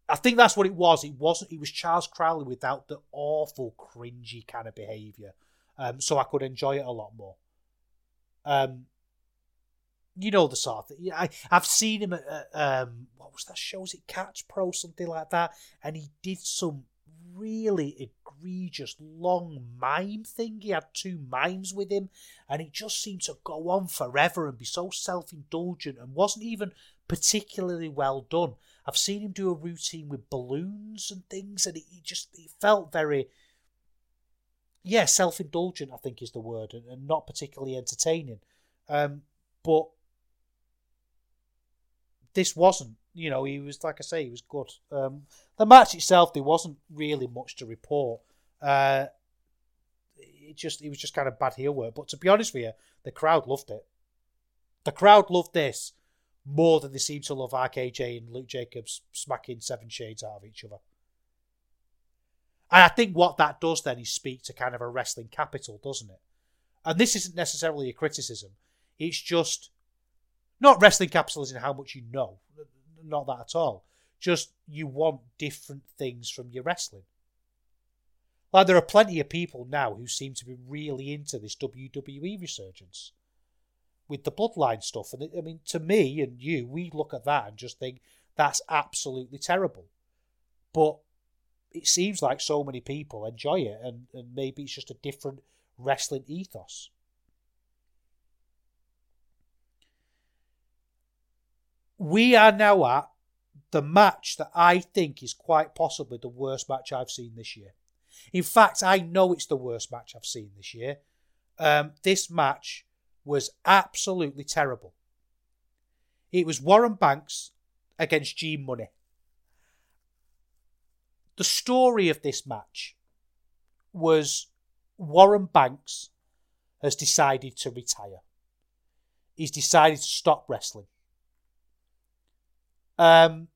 I think that's what it was. It wasn't. It was Charles Crowley without the awful cringy kind of behaviour, um, so I could enjoy it a lot more. Um, you know the sort of thing. I I've seen him at, um, what was that show? Was it Catch Pro something like that? And he did some really egregious long mime thing. He had two mimes with him, and it just seemed to go on forever and be so self indulgent and wasn't even particularly well done. I've seen him do a routine with balloons and things, and he just he felt very, yeah, self indulgent. I think is the word, and, and not particularly entertaining. Um, but this wasn't. You know, he was like I say, he was good. Um, the match itself, there wasn't really much to report. Uh, it just it was just kind of bad heel work. But to be honest with you, the crowd loved it. The crowd loved this more than they seem to love RKJ and Luke Jacobs smacking seven shades out of each other. And I think what that does then is speak to kind of a wrestling capital, doesn't it? And this isn't necessarily a criticism. It's just not wrestling capital as in how much you know. Not that at all. Just you want different things from your wrestling. Like there are plenty of people now who seem to be really into this WWE resurgence with the bloodline stuff. And I mean, to me and you, we look at that and just think that's absolutely terrible. But it seems like so many people enjoy it, and, and maybe it's just a different wrestling ethos. We are now at the match that I think is quite possibly the worst match I've seen this year. In fact, I know it's the worst match I've seen this year. Um, this match was absolutely terrible. It was Warren Banks against G Money. The story of this match was Warren Banks has decided to retire. He's decided to stop wrestling. Um,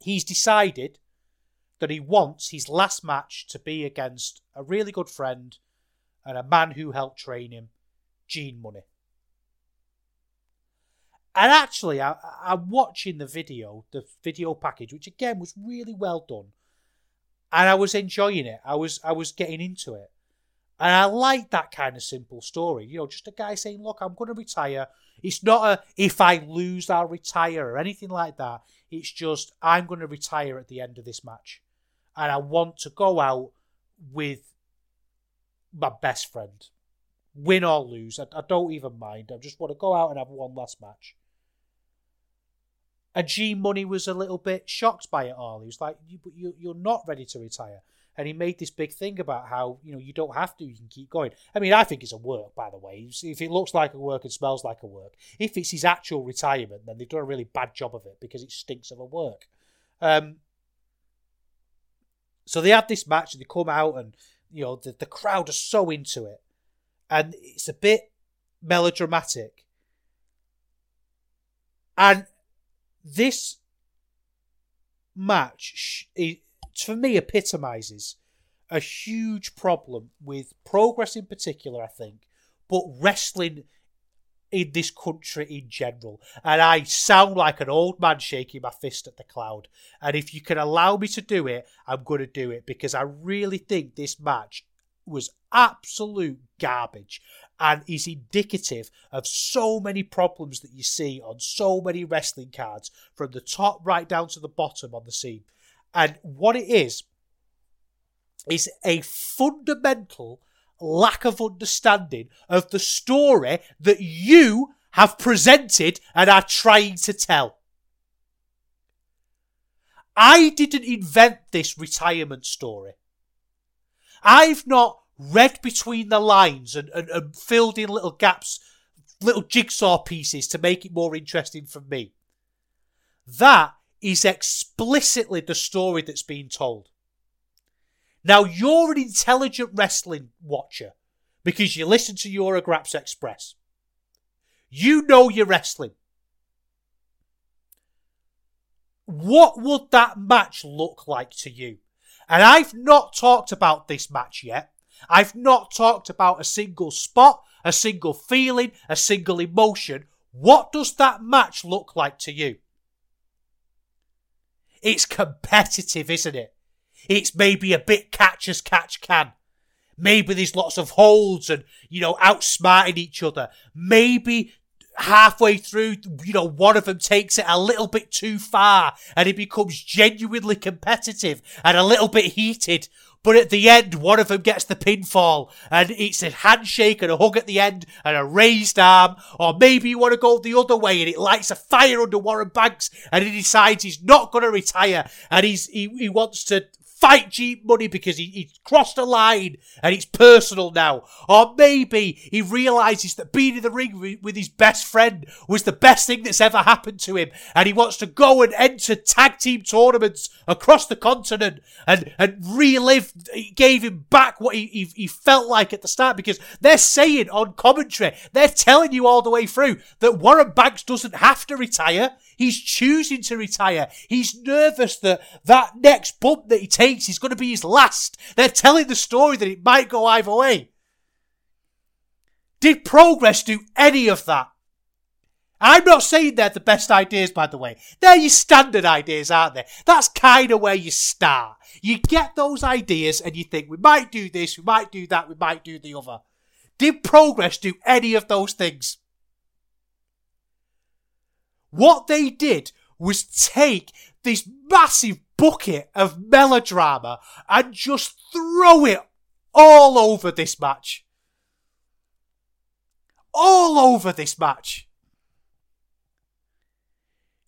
he's decided that he wants his last match to be against a really good friend and a man who helped train him, Gene Munny. And actually, I, I'm watching the video, the video package, which again was really well done, and I was enjoying it. I was I was getting into it, and I like that kind of simple story. You know, just a guy saying, "Look, I'm going to retire." It's not a if I lose, I'll retire or anything like that. It's just I'm going to retire at the end of this match, and I want to go out with my best friend, win or lose. I, I don't even mind. I just want to go out and have one last match. And G Money was a little bit shocked by it all. He was like, you, you, "You're not ready to retire." And he made this big thing about how you know you don't have to, you can keep going. I mean, I think it's a work, by the way. If it looks like a work and smells like a work, if it's his actual retirement, then they've done a really bad job of it because it stinks of a work. Um, so they had this match and they come out and you know the, the crowd are so into it and it's a bit melodramatic and this match for me epitomizes a huge problem with progress in particular i think but wrestling in this country in general. And I sound like an old man shaking my fist at the cloud. And if you can allow me to do it, I'm going to do it because I really think this match was absolute garbage and is indicative of so many problems that you see on so many wrestling cards from the top right down to the bottom on the scene. And what it is, is a fundamental lack of understanding of the story that you have presented and are trying to tell. I didn't invent this retirement story. I've not read between the lines and, and, and, filled in little gaps, little jigsaw pieces to make it more interesting for me. That is explicitly the story that's being told. Now, you're an intelligent wrestling watcher because you listen to Eurograps Express. You know your wrestling. What would that match look like to you? And I've not talked about this match yet. I've not talked about a single spot, a single feeling, a single emotion. What does that match look like to you? It's competitive, isn't it? It's maybe a bit catch as catch can. Maybe there's lots of holds and, you know, outsmarting each other. Maybe halfway through, you know, one of them takes it a little bit too far and it becomes genuinely competitive and a little bit heated. But at the end, one of them gets the pinfall and it's a handshake and a hug at the end and a raised arm. Or maybe you want to go the other way and it lights a fire under Warren Banks and he decides he's not going to retire and he's, he, he wants to fight Gene Munny because he, he crossed a line and it's personal now. Or maybe he realizes that being in the ring with his best friend was the best thing that's ever happened to him and he wants to go and enter tag team tournaments across the continent and, and relive, he gave him back what he, he, he felt like at the start because they're saying on commentary, they're telling you all the way through that Warren Banks doesn't have to retire. He's choosing to retire. He's nervous that that next bump that he takes is going to be his last. They're telling the story that it might go either way. Did Progress do any of that? I'm not saying they're the best ideas, by the way. They're your standard ideas, aren't they? That's kind of where you start. You get those ideas and you think, we might do this, we might do that, we might do the other. Did Progress do any of those things? What they did was take this massive bucket of melodrama and just throw it all over this match. All over this match.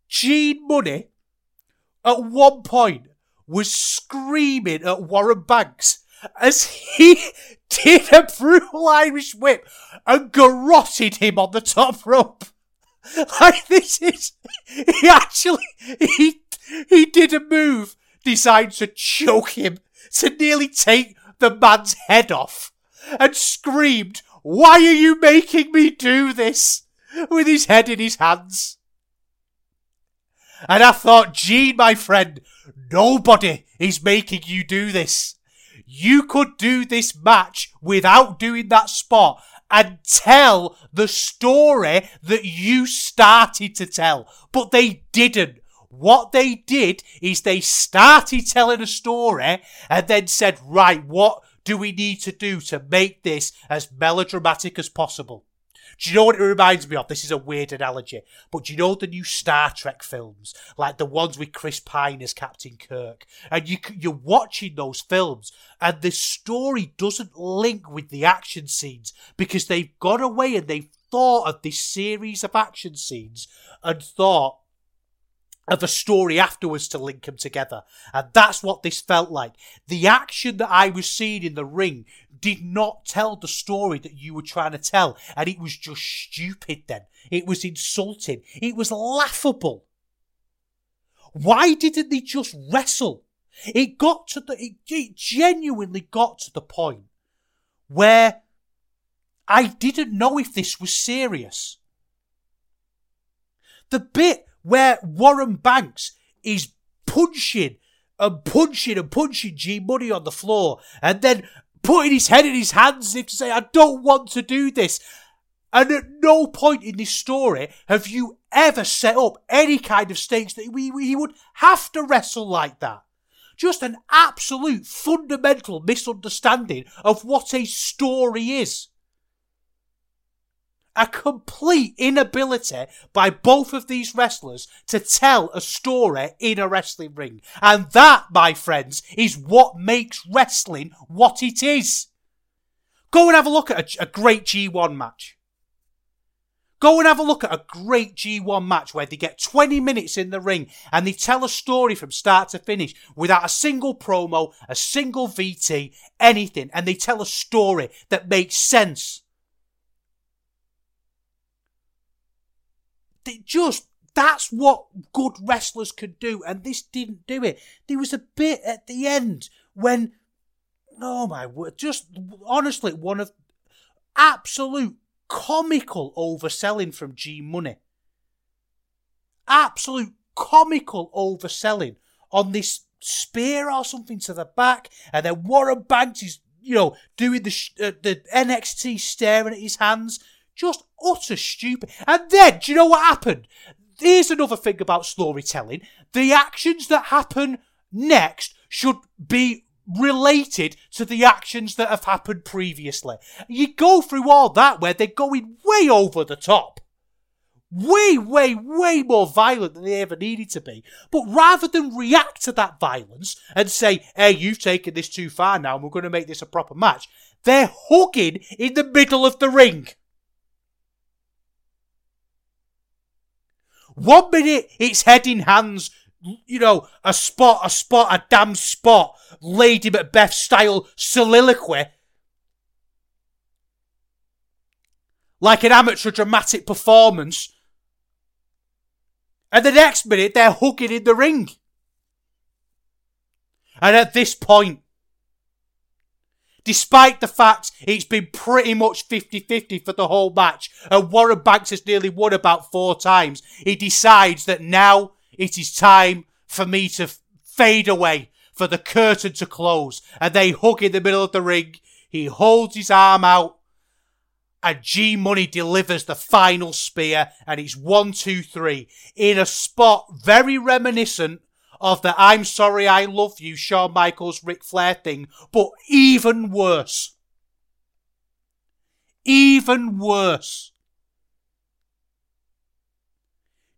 Gene Munny at one point was screaming at Warren Banks as he <laughs> did a brutal Irish whip and garroted him on the top rope. <laughs> Like this is he actually he he did a move designed to choke him, to nearly take the man's head off, and screamed, Why are you making me do this? With his head in his hands. And I thought, Gene, my friend, nobody is making you do this. You could do this match without doing that spot and tell the story that you started to tell. But they didn't. What they did is they started telling a story and then said, right, what do we need to do to make this as melodramatic as possible? Do you know what it reminds me of? This is a weird analogy, but do you know the new Star Trek films, like the ones with Chris Pine as Captain Kirk? And you you're watching those films, and the story doesn't link with the action scenes because they've gone away and they've thought of this series of action scenes and thought of a story afterwards to link them together. And that's what this felt like. The action that I was seeing in the ring did not tell the story that you were trying to tell. And it was just stupid then. It was insulting. It was laughable. Why didn't they just wrestle? It got to the, it, it genuinely got to the point where I didn't know if this was serious. The bit where Warren Banks is punching and punching and punching G Money on the floor and then putting his head in his hands as to say, I don't want to do this. And at no point in this story have you ever set up any kind of stakes that we, we, he would have to wrestle like that. Just an absolute fundamental misunderstanding of what a story is a complete inability by both of these wrestlers to tell a story in a wrestling ring. And that, my friends, is what makes wrestling what it is. Go and have a look at a, a great G1 match. Go and have a look at a great G1 match where they get 20 minutes in the ring and they tell a story from start to finish without a single promo, a single VT, anything. And they tell a story that makes sense. They just that's what good wrestlers could do, and this didn't do it. There was a bit at the end when, oh my word, just honestly, one of absolute comical overselling from G Money. Absolute comical overselling on this spear or something to the back, and then Warren Banks is, you know, doing the uh, the NXT staring at his hands, just utter stupid. And then, do you know what happened? Here's another thing about storytelling. The actions that happen next should be related to the actions that have happened previously. You go through all that where they're going way over the top. Way, way, way more violent than they ever needed to be. But rather than react to that violence and say, hey, you've taken this too far now and we're going to make this a proper match, they're hugging in the middle of the ring. One minute it's head in hands, you know, a spot, a spot, a damn spot, Lady Macbeth style soliloquy. Like an amateur dramatic performance. And the next minute they're hugging in the ring. And at this point, despite the fact it's been pretty much 50-50 for the whole match and Warren Banks has nearly won about four times, he decides that now it is time for me to fade away, for the curtain to close, and they hug in the middle of the ring. He holds his arm out, and G Money delivers the final spear, and it's one, two, three in a spot very reminiscent of the I'm sorry I love you Shawn Michaels Ric Flair thing, but even worse. Even worse.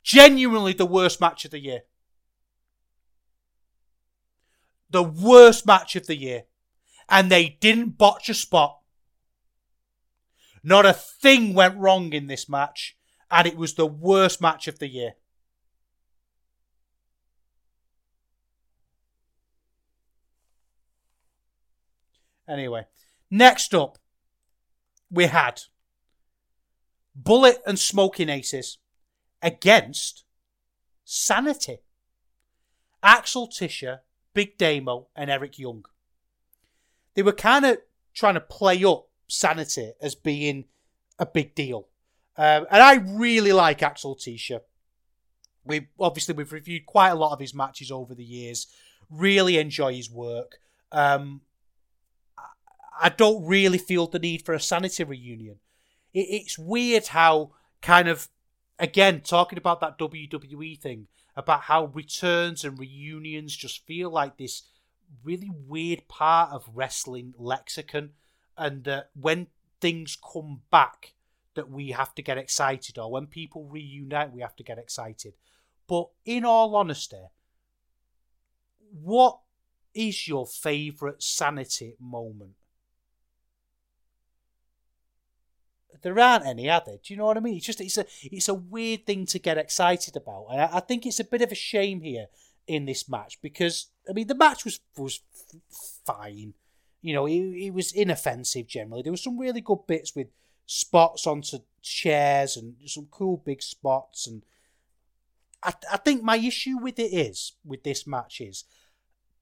Genuinely the worst match of the year. The worst match of the year. And they didn't botch a spot. Not a thing went wrong in this match. And it was the worst match of the year. Anyway, next up, we had Bullet and Smoking Aces against Sanity. Axel Tischer, Big Damo, and Eric Young. They were kind of trying to play up sanity as being a big deal. Um, and I really like Axel Tischer. We obviously we've reviewed quite a lot of his matches over the years. Really enjoy his work. Um, I don't really feel the need for a sanity reunion. It, it's weird how kind of again talking about that WWE thing about how returns and reunions just feel like this really weird part of wrestling lexicon, and uh, when things come back that we have to get excited, or when people reunite, we have to get excited. But in all honesty, what is your favourite sanity moment? There aren't any, are there? Do you know what I mean? It's just it's a it's a weird thing to get excited about, and I, I think it's a bit of a shame here in this match because I mean the match was was fine. You know, it, it was inoffensive generally. There were some really good bits with spots onto chairs and some cool big spots and I, I think my issue with it is with this match is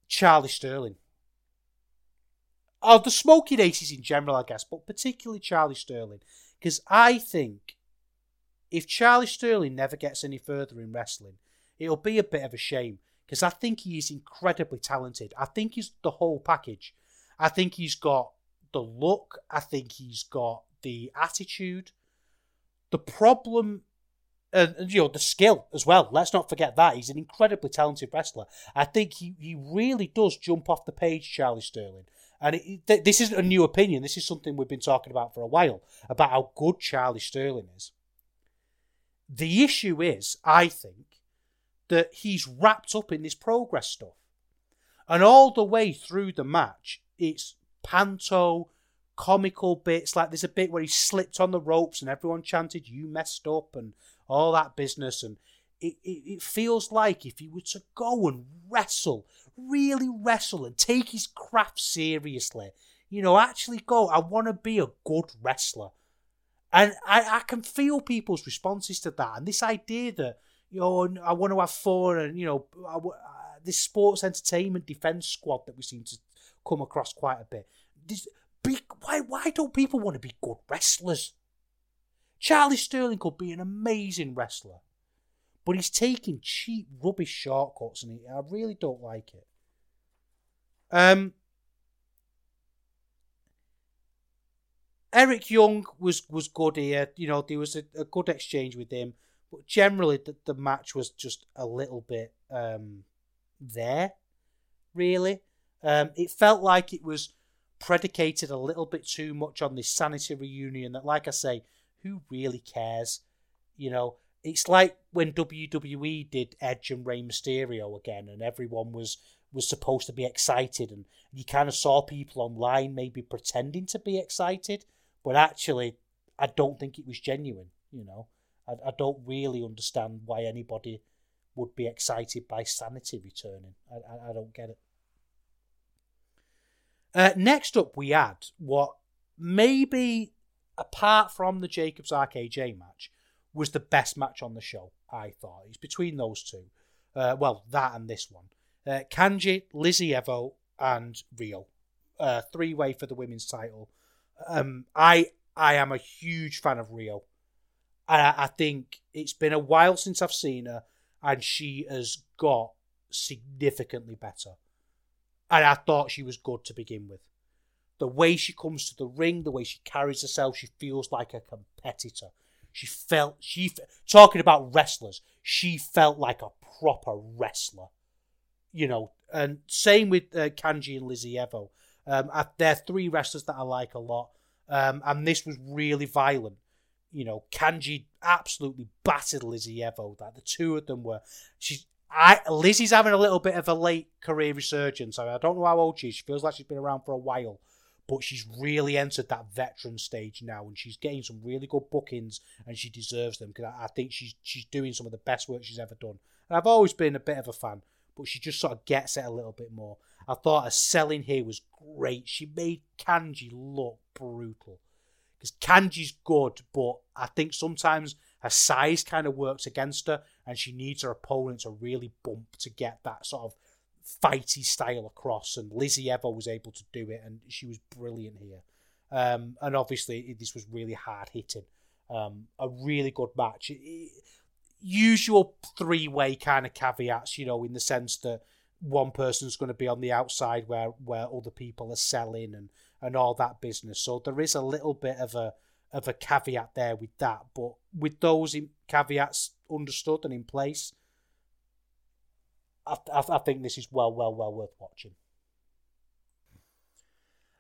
Charlie Sterling. Oh, the Smoking Aces in general, I guess, but particularly Charlie Sterling. Because I think if Charlie Sterling never gets any further in wrestling, it'll be a bit of a shame. Because I think he is incredibly talented. I think he's the whole package. I think he's got the look. I think he's got the attitude. The problem and, and, you know the skill as well. Let's not forget that he's an incredibly talented wrestler. I think he, he really does jump off the page, Charlie Sterling. And it, th- this isn't a new opinion. This is something we've been talking about for a while about how good Charlie Sterling is. The issue is, I think, that he's wrapped up in this progress stuff, and all the way through the match, it's panto, comical bits. Like there's a bit where he slipped on the ropes and everyone chanted, "You messed up," and all that business. And it, it, it feels like if he were to go and wrestle, really wrestle and take his craft seriously, you know, actually go, I want to be a good wrestler. And I, I can feel people's responses to that. And this idea that, you know, I want to have fun and, you know, I, uh, this sports entertainment defense squad that we seem to come across quite a bit. This, be, why, why don't people want to be good wrestlers? Charlie Sterling could be an amazing wrestler, but he's taking cheap, rubbish shortcuts, and I really don't like it. Um, Eric Young was was good here. You know, there was a, a good exchange with him, but generally the, the match was just a little bit um, there. Really, um, it felt like it was predicated a little bit too much on this sanity reunion. That, like I say, who really cares? You know, it's like when WWE did Edge and Rey Mysterio again, and everyone was was supposed to be excited, and you kind of saw people online maybe pretending to be excited, but actually, I don't think it was genuine. You know, I, I don't really understand why anybody would be excited by Sanity returning. I, I, I don't get it. Uh, next up, we had what maybe apart from the Jacobs RKJ match, was the best match on the show, I thought. It's between those two. Uh, well, that and this one. Uh, Kanji, Lizzy Evo, and Rhio. Uh, three way for the women's title. Um, I I am a huge fan of Rhio. I, I think it's been a while since I've seen her, and she has got significantly better. And I thought she was good to begin with the way she comes to the ring, the way she carries herself, she feels like a competitor. She felt she talking about wrestlers. She felt like a proper wrestler, you know. And same with uh, Kanji and Lizzy Evo. Um, I, they're three wrestlers that I like a lot. Um, and this was really violent. You know, Kanji absolutely battered Lizzy Evo. That the two of them were. She's I Lizzy's having a little bit of a late career resurgence. I, mean, I don't know how old she is. She feels like she's been around for a while but she's really entered that veteran stage now, and she's getting some really good bookings, and she deserves them because I, I think she's she's doing some of the best work she's ever done. And I've always been a bit of a fan, but she just sort of gets it a little bit more. I thought her selling here was great. She made Kanji look brutal because Kanji's good, but I think sometimes her size kind of works against her, and she needs her opponent to really bump to get that sort of fighty style across, and Lizzy Evo was able to do it, and she was brilliant here. Um, and obviously, this was really hard hitting. Um, a really good match. Usual three way kind of caveats, you know, in the sense that one person's going to be on the outside where where other people are selling and and all that business. So there is a little bit of a of a caveat there with that, but with those caveats understood and in place, I, I, I think this is well, well, well worth watching.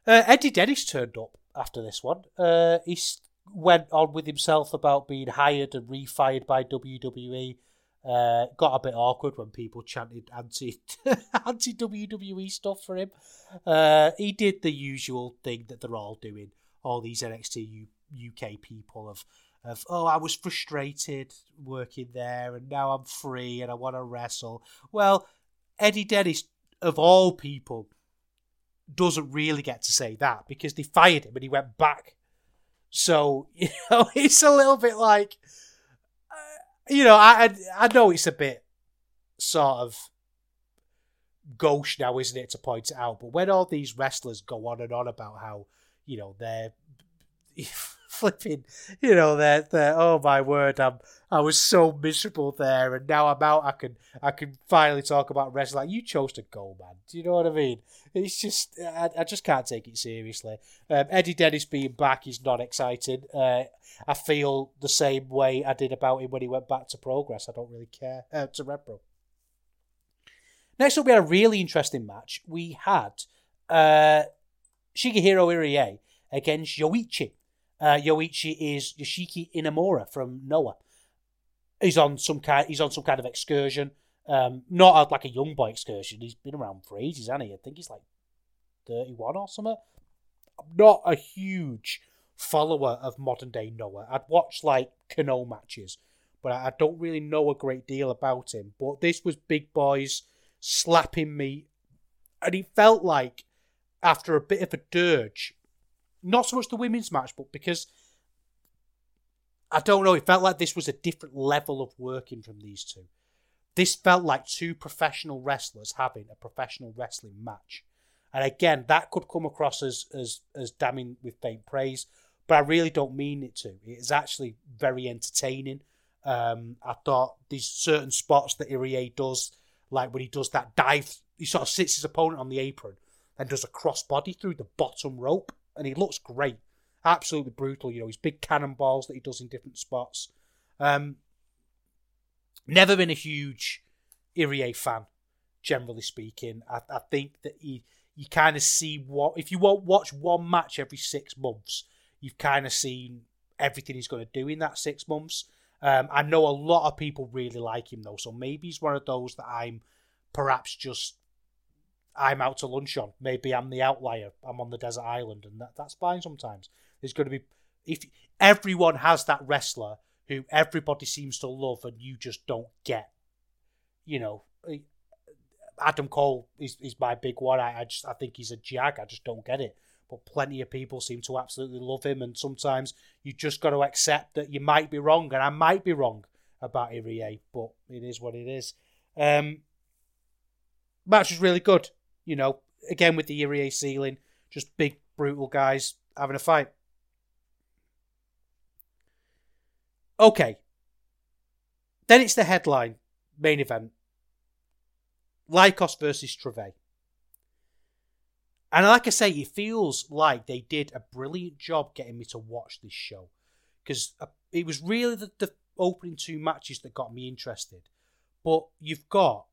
Uh, Eddie Dennis turned up after this one. Uh, he went on with himself about being hired and refired by WWE. Uh, got a bit awkward when people chanted anti <laughs> anti WWE stuff for him. Uh, he did the usual thing that they're all doing. All these NXT U- UK people of of oh I was frustrated working there and now I'm free and I want to wrestle. Well, Eddie Dennis of all people doesn't really get to say that because they fired him and he went back. So <laughs> you know it's a little bit like uh, you know, I I know it's a bit sort of gauche now, isn't it, to point it out? But when all these wrestlers go on and on about how you know they're <laughs> <laughs> flipping, you know, they're, they're oh my word, I'm I was so miserable there, and now I'm out. I can I can finally talk about wrestling. Like you chose to go, man. Do you know what I mean? It's just I, I just can't take it seriously. Um, Eddie Dennis being back is not exciting. Uh, I feel the same way I did about him when he went back to Progress. I don't really care uh, to Rev Pro. Next up, we had a really interesting match. We had uh, Shigehiro Irie against Yoichi. Uh, Yoichi is Yoshiki Inamura from Noah. He's on some kind. He's on some kind of excursion. Um, not a, like a young boy excursion. He's been around for ages, hasn't he? I think he's like thirty-one or something. I'm not a huge follower of modern day Noah. I'd watch like Kenoh matches, but I don't really know a great deal about him. But this was big boys slapping me, and it felt like after a bit of a dirge, not so much the women's match, but because I don't know, it felt like this was a different level of working from these two. This felt like two professional wrestlers having a professional wrestling match. And again, that could come across as as as damning with faint praise, but I really don't mean it to. It is actually very entertaining. Um, I thought these certain spots that Irie does, like when he does that dive, he sort of sits his opponent on the apron and does a crossbody through the bottom rope, and he looks great, absolutely brutal. You know, his big cannonballs that he does in different spots. Um, never been a huge Irie fan, generally speaking. I, I think that he you kind of see what if you watch one match every six months you've kind of seen everything he's going to do in that six months. Um, I know a lot of people really like him though, so maybe he's one of those that I'm perhaps just I'm out to lunch on. Maybe I'm the outlier. I'm on the desert island, and that, that's fine sometimes. There's going to be if everyone has that wrestler who everybody seems to love, and you just don't get. You know, Adam Cole is, is my big one. I, I just I think he's a jag. I just don't get it but plenty of people seem to absolutely love him. And sometimes you just got to accept that you might be wrong, and I might be wrong about Irie, but it is what it is. Um, match was really good, you know. Again with the Irie ceiling, just big brutal guys having a fight. Okay, then it's the headline main event: Lykos versus Trevor. And like I say, it feels like they did a brilliant job getting me to watch this show because uh, it was really the, the opening two matches that got me interested. But you've got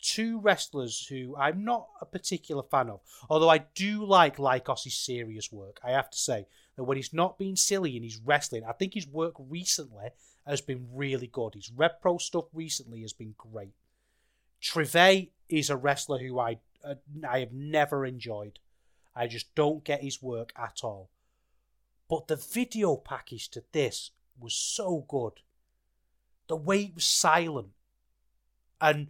two wrestlers who I'm not a particular fan of, although I do like Lykos' serious work. I have to say that when he's not being silly and he's wrestling, I think his work recently has been really good. His Rev Pro stuff recently has been great. Trevor is a wrestler who I uh, I have never enjoyed. I just don't get his work at all. But the video package to this was so good. The way it was silent and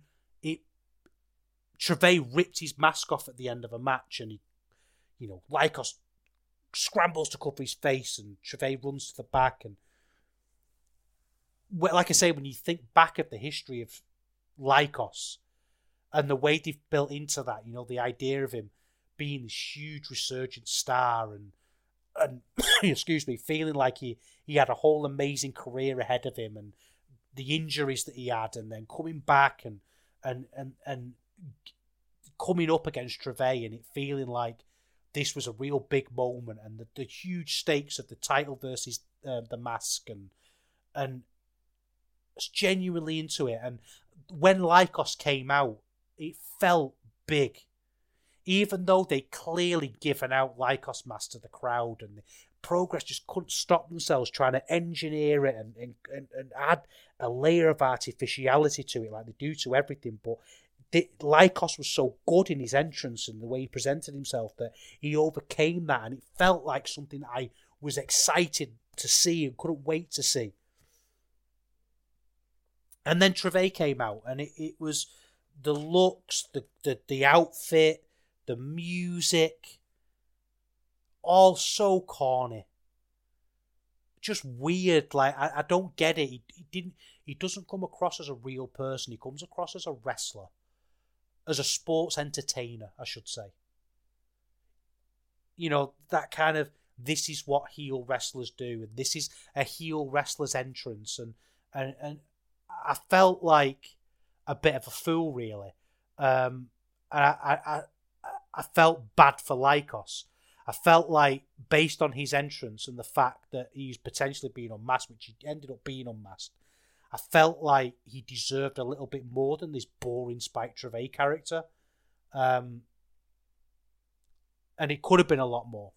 Trevor ripped his mask off at the end of a match and he you know, Lykos scrambles to cover his face and Trevor runs to the back and well, like I say, when you think back of the history of Lykos, and the way they've built into that, you know, the idea of him being this huge resurgent star and and <coughs> excuse me, feeling like he, he had a whole amazing career ahead of him and the injuries that he had and then coming back and and and, and coming up against Trevor and it feeling like this was a real big moment and the, the huge stakes of the title versus uh, the mask and and genuinely into it. And when Lykos came out it felt big. Even though they clearly given out Lykos mask to the crowd and the progress just couldn't stop themselves trying to engineer it and, and, and, and add a layer of artificiality to it like they do to everything. But the, Lykos was so good in his entrance and the way he presented himself that he overcame that, and it felt like something I was excited to see and couldn't wait to see. And then Trevor came out, and it, it was the looks, the, the the outfit, the music, all so corny. Just weird. Like I, I don't get it. He, he didn't. He doesn't come across as a real person. He comes across as a wrestler as a sports entertainer, I should say. You know, that kind of this is what heel wrestlers do, and this is a heel wrestler's entrance, and and and I felt like a bit of a fool, really. Um, and I, I, I, I felt bad for Lykos. I felt like, based on his entrance and the fact that he's potentially being unmasked, which he ended up being unmasked, I felt like he deserved a little bit more than this boring Spike Trevor character. Um, and it could have been a lot more.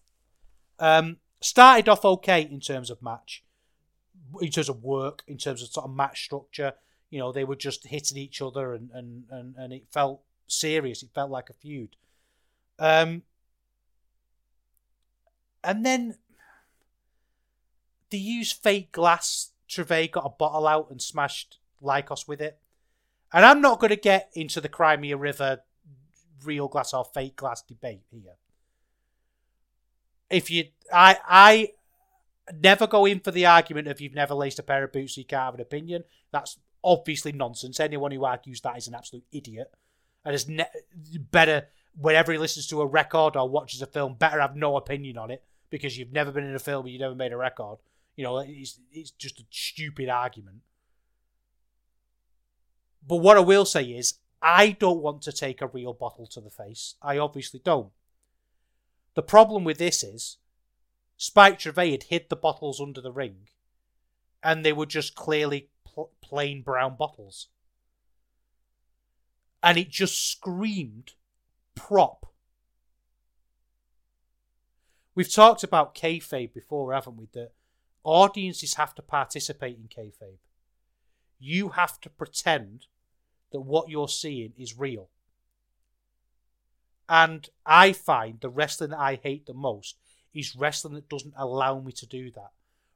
Um, started off okay in terms of match, in terms of work, in terms of sort of match structure. You know, they were just hitting each other and, and, and, and it felt serious. It felt like a feud. Um, and then they use fake glass Trevor got a bottle out and smashed Lykos with it. And I'm not going to get into the Crimea River real glass or fake glass debate here. If you, I, I never go in for the argument of you've never laced a pair of boots, so you can't have an opinion. That's obviously nonsense. Anyone who argues that is an absolute idiot, and is ne- better whenever he listens to a record or watches a film, better have no opinion on it because you've never been in a film, and you've never made a record. You know, it's, it's just a stupid argument. But what I will say is, I don't want to take a real bottle to the face. I obviously don't. The problem with this is, Spike Trevor had hid the bottles under the ring, and they were just clearly pl- plain brown bottles. And it just screamed prop. We've talked about kayfabe before, haven't we? That Audiences have to participate in kayfabe. You have to pretend that what you're seeing is real. And I find the wrestling that I hate the most is wrestling that doesn't allow me to do that.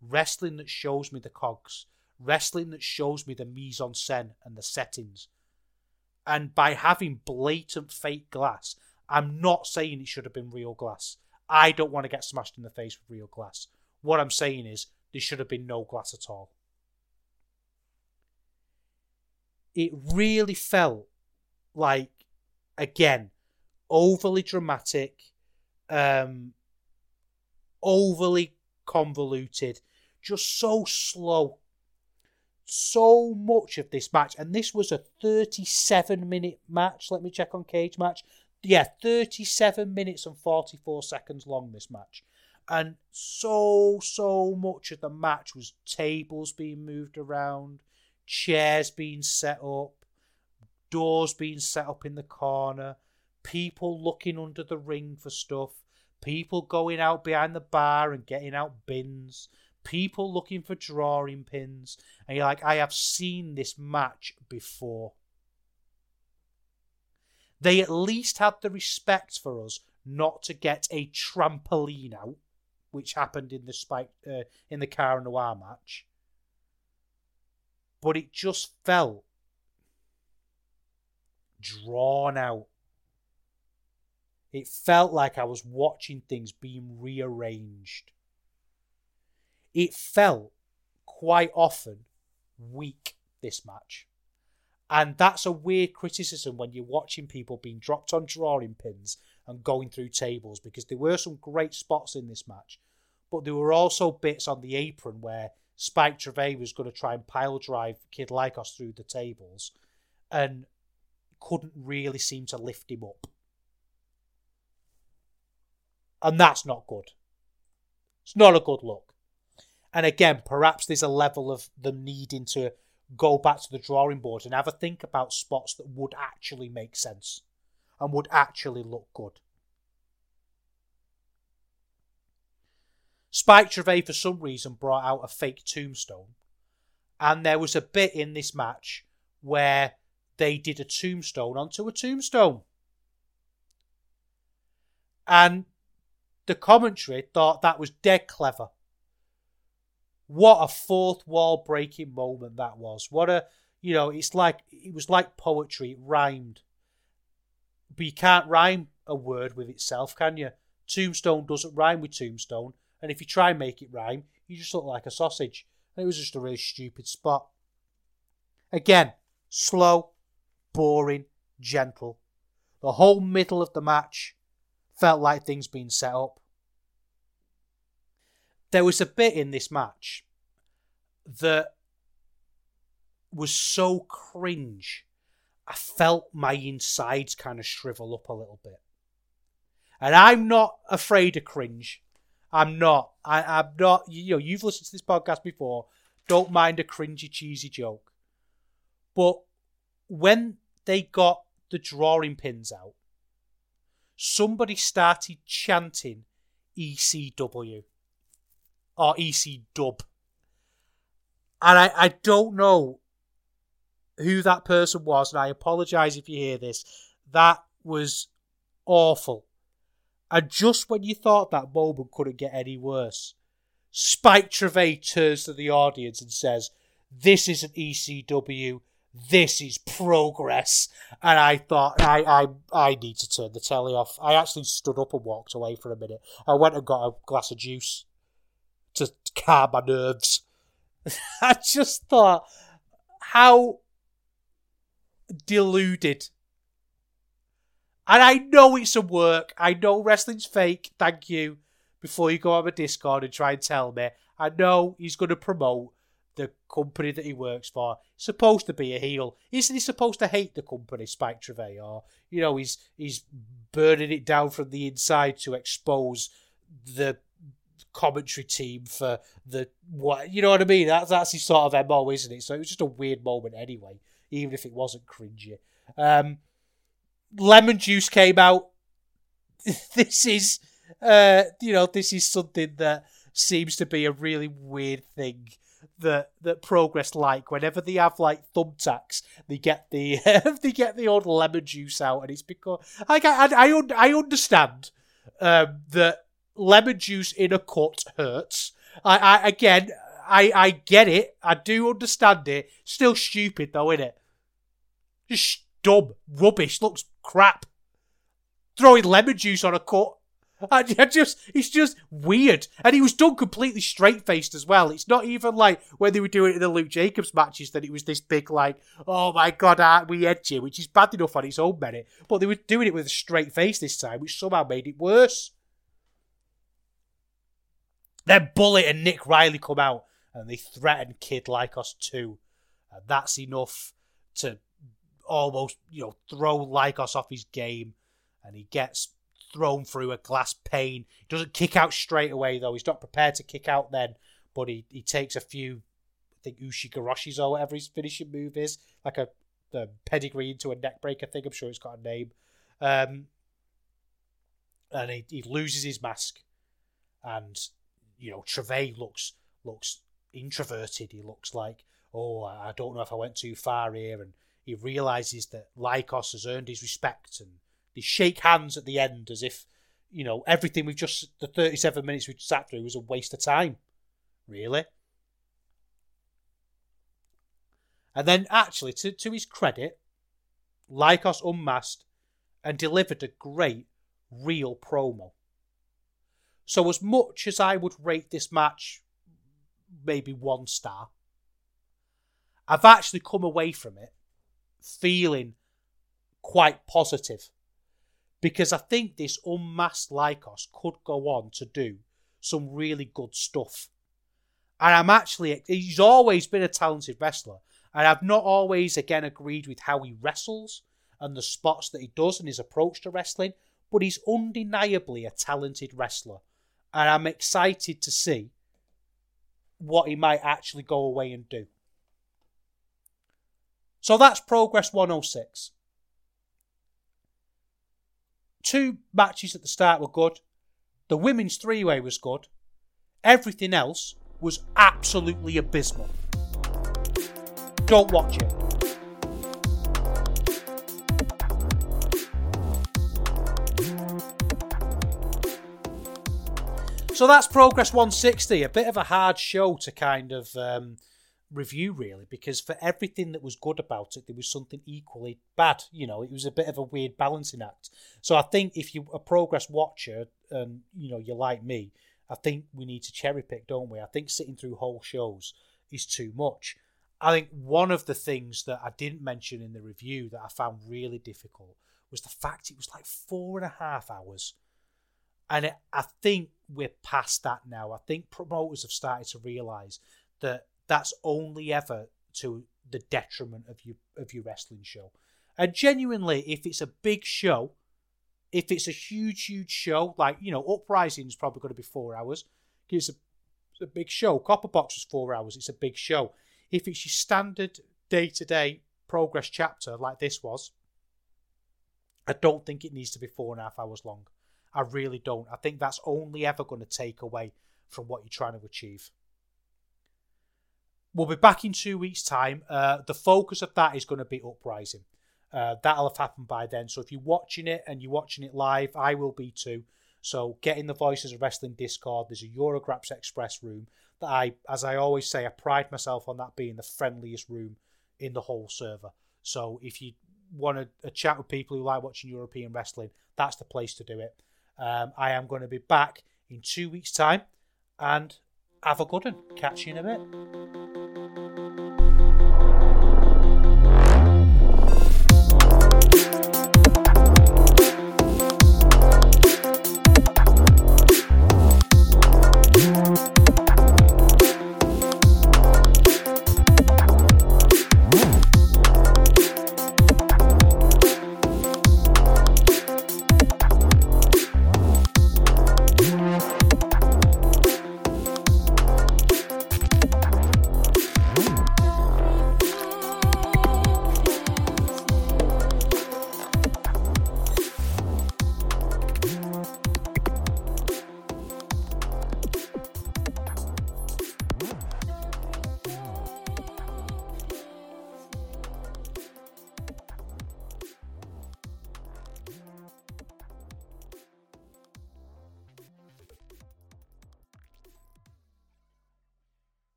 Wrestling that shows me the cogs. Wrestling that shows me the mise en scène and the settings. And by having blatant fake glass, I'm not saying it should have been real glass. I don't want to get smashed in the face with real glass. What I'm saying is there should have been no glass at all. It really felt like, again, overly dramatic, um, overly convoluted, just so slow. So much of this match, and this was a 37 minute match. Let me check on Cage Match. Yeah, 37 minutes and 44 seconds long, this match and so so much of the match was tables being moved around chairs being set up doors being set up in the corner people looking under the ring for stuff people going out behind the bar and getting out bins people looking for drawing pins and you're like i have seen this match before. They at least had the respect for us not to get a trampoline out which happened in the spike uh, in the Cara Noir match. But it just felt drawn out. It felt like I was watching things being rearranged. It felt quite often weak, this match. And that's a weird criticism when you're watching people being dropped on drawing pins and going through tables because there were some great spots in this match. but there were also bits on the apron where Spike Trevor was going to try and pile drive Kid Lykos through the tables and couldn't really seem to lift him up. And that's not good. It's not a good look. And again, perhaps there's a level of them needing to go back to the drawing board and have a think about spots that would actually make sense and would actually look good. Spike Trevor, for some reason, brought out a fake tombstone. And there was a bit in this match where they did a tombstone onto a tombstone. And the commentary thought that was dead clever. What a fourth wall breaking moment that was. What a, you know, it's like, it was like poetry. It rhymed. But you can't rhyme a word with itself, can you? Tombstone doesn't rhyme with tombstone. And if you try and make it rhyme, you just look like a sausage. And it was just a really stupid spot. Again, slow, boring, gentle. The whole middle of the match felt like things being set up. There was a bit in this match that was so cringe. I felt my insides kind of shrivel up a little bit. And I'm not afraid of cringe. I'm not. I, I'm not. You know, you've listened to this podcast before. Don't mind a cringy, cheesy joke. But when they got the drawing pins out, somebody started chanting ECW or EC dub. And I, I don't know who that person was, and I apologise if you hear this. That was awful. And just when you thought that moment couldn't get any worse, Spike Trevor turns to the audience and says, This isn't ECW, this is progress. And I thought, I, I, I need to turn the telly off. I actually stood up and walked away for a minute. I went and got a glass of juice to calm my nerves. <laughs> I just thought how deluded. And I know it's a work. I know wrestling's fake. Thank you. Before you go on my Discord and try and tell me, I know he's going to promote the company that he works for. Supposed to be a heel. Isn't he supposed to hate the company, Spike Trevor? Or, you know, he's he's burning it down from the inside to expose the commentary team for the what you know what I mean. That's that's his sort of mo, isn't it? So it was just a weird moment anyway, even if it wasn't cringy. Um, lemon juice came out. <laughs> this is, uh, you know, this is something that seems to be a really weird thing that that progress like whenever they have like thumbtacks they get the <laughs> they get the old lemon juice out and it's because I I I, I understand um, that lemon juice in a cut hurts. I, I again, I, I get it. I do understand it. Still stupid though, isn't it? Just dumb, rubbish. Looks crap. Throwing lemon juice on a cut. I, just, it's just weird. And he was done completely straight faced as well. It's not even like when they were doing it in the Luke Jacobs matches that it was this big, like, oh my god, aren't we edgy? Which is bad enough on its own merit. But they were doing it with a straight face this time, which somehow made it worse. Then Bullet and Nick Riley come out and they threaten Kid Lykos too. And that's enough to almost, you know, throw Lykos off his game. And he gets thrown through a glass pane. He doesn't kick out straight away, though. He's not prepared to kick out then. But he, he takes a few, I think, Ushigoroshis or whatever his finishing move is. Like a the pedigree into a neck breaker thing. I'm sure it's got a name. Um, and he, he loses his mask. And you know, Trevor looks looks introverted. He looks like, oh, I don't know if I went too far here, and he realizes that Lykos has earned his respect, and they shake hands at the end as if, you know, everything we've just the thirty-seven minutes we've sat through was a waste of time, really. And then, actually, to, to his credit, Lykos unmasked and delivered a great, real promo. So, as much as I would rate this match maybe one star, I've actually come away from it feeling quite positive because I think this unmasked Lykos could go on to do some really good stuff. And I'm actually, he's always been a talented wrestler. And I've not always, again, agreed with how he wrestles and the spots that he does and his approach to wrestling, but he's undeniably a talented wrestler. And I'm excited to see what he might actually go away and do. So that's Progress 106. Two matches at the start were good. The women's three way was good. Everything else was absolutely abysmal. Don't watch it. So that's Progress 160. A bit of a hard show to kind of um, review, really, because for everything that was good about it, there was something equally bad. You know, it was a bit of a weird balancing act. So I think if you're a Progress watcher and, you know, you're like me, I think we need to cherry pick, don't we? I think sitting through whole shows is too much. I think one of the things that I didn't mention in the review that I found really difficult was the fact it was like four and a half hours. And I think we're past that now. I think promoters have started to realise that that's only ever to the detriment of your of your wrestling show. And genuinely, if it's a big show, if it's a huge, huge show, like you know, Uprising is probably going to be four hours. It's a, it's a big show. Copper Box was four hours. It's a big show. If it's your standard day to day progress chapter like this was, I don't think it needs to be four and a half hours long. I really don't. I think that's only ever going to take away from what you're trying to achieve. We'll be back in two weeks' time. Uh, the focus of that is going to be Uprising. Uh, that'll have happened by then. So if you're watching it and you're watching it live, I will be too. So get in the Voices of Wrestling Discord. There's a Eurograps Express room that I, as I always say, I pride myself on that being the friendliest room in the whole server. So if you want to chat with people who like watching European wrestling, that's the place to do it. Um, I am going to be back in two weeks' time, and have a good one. Catch you in a bit.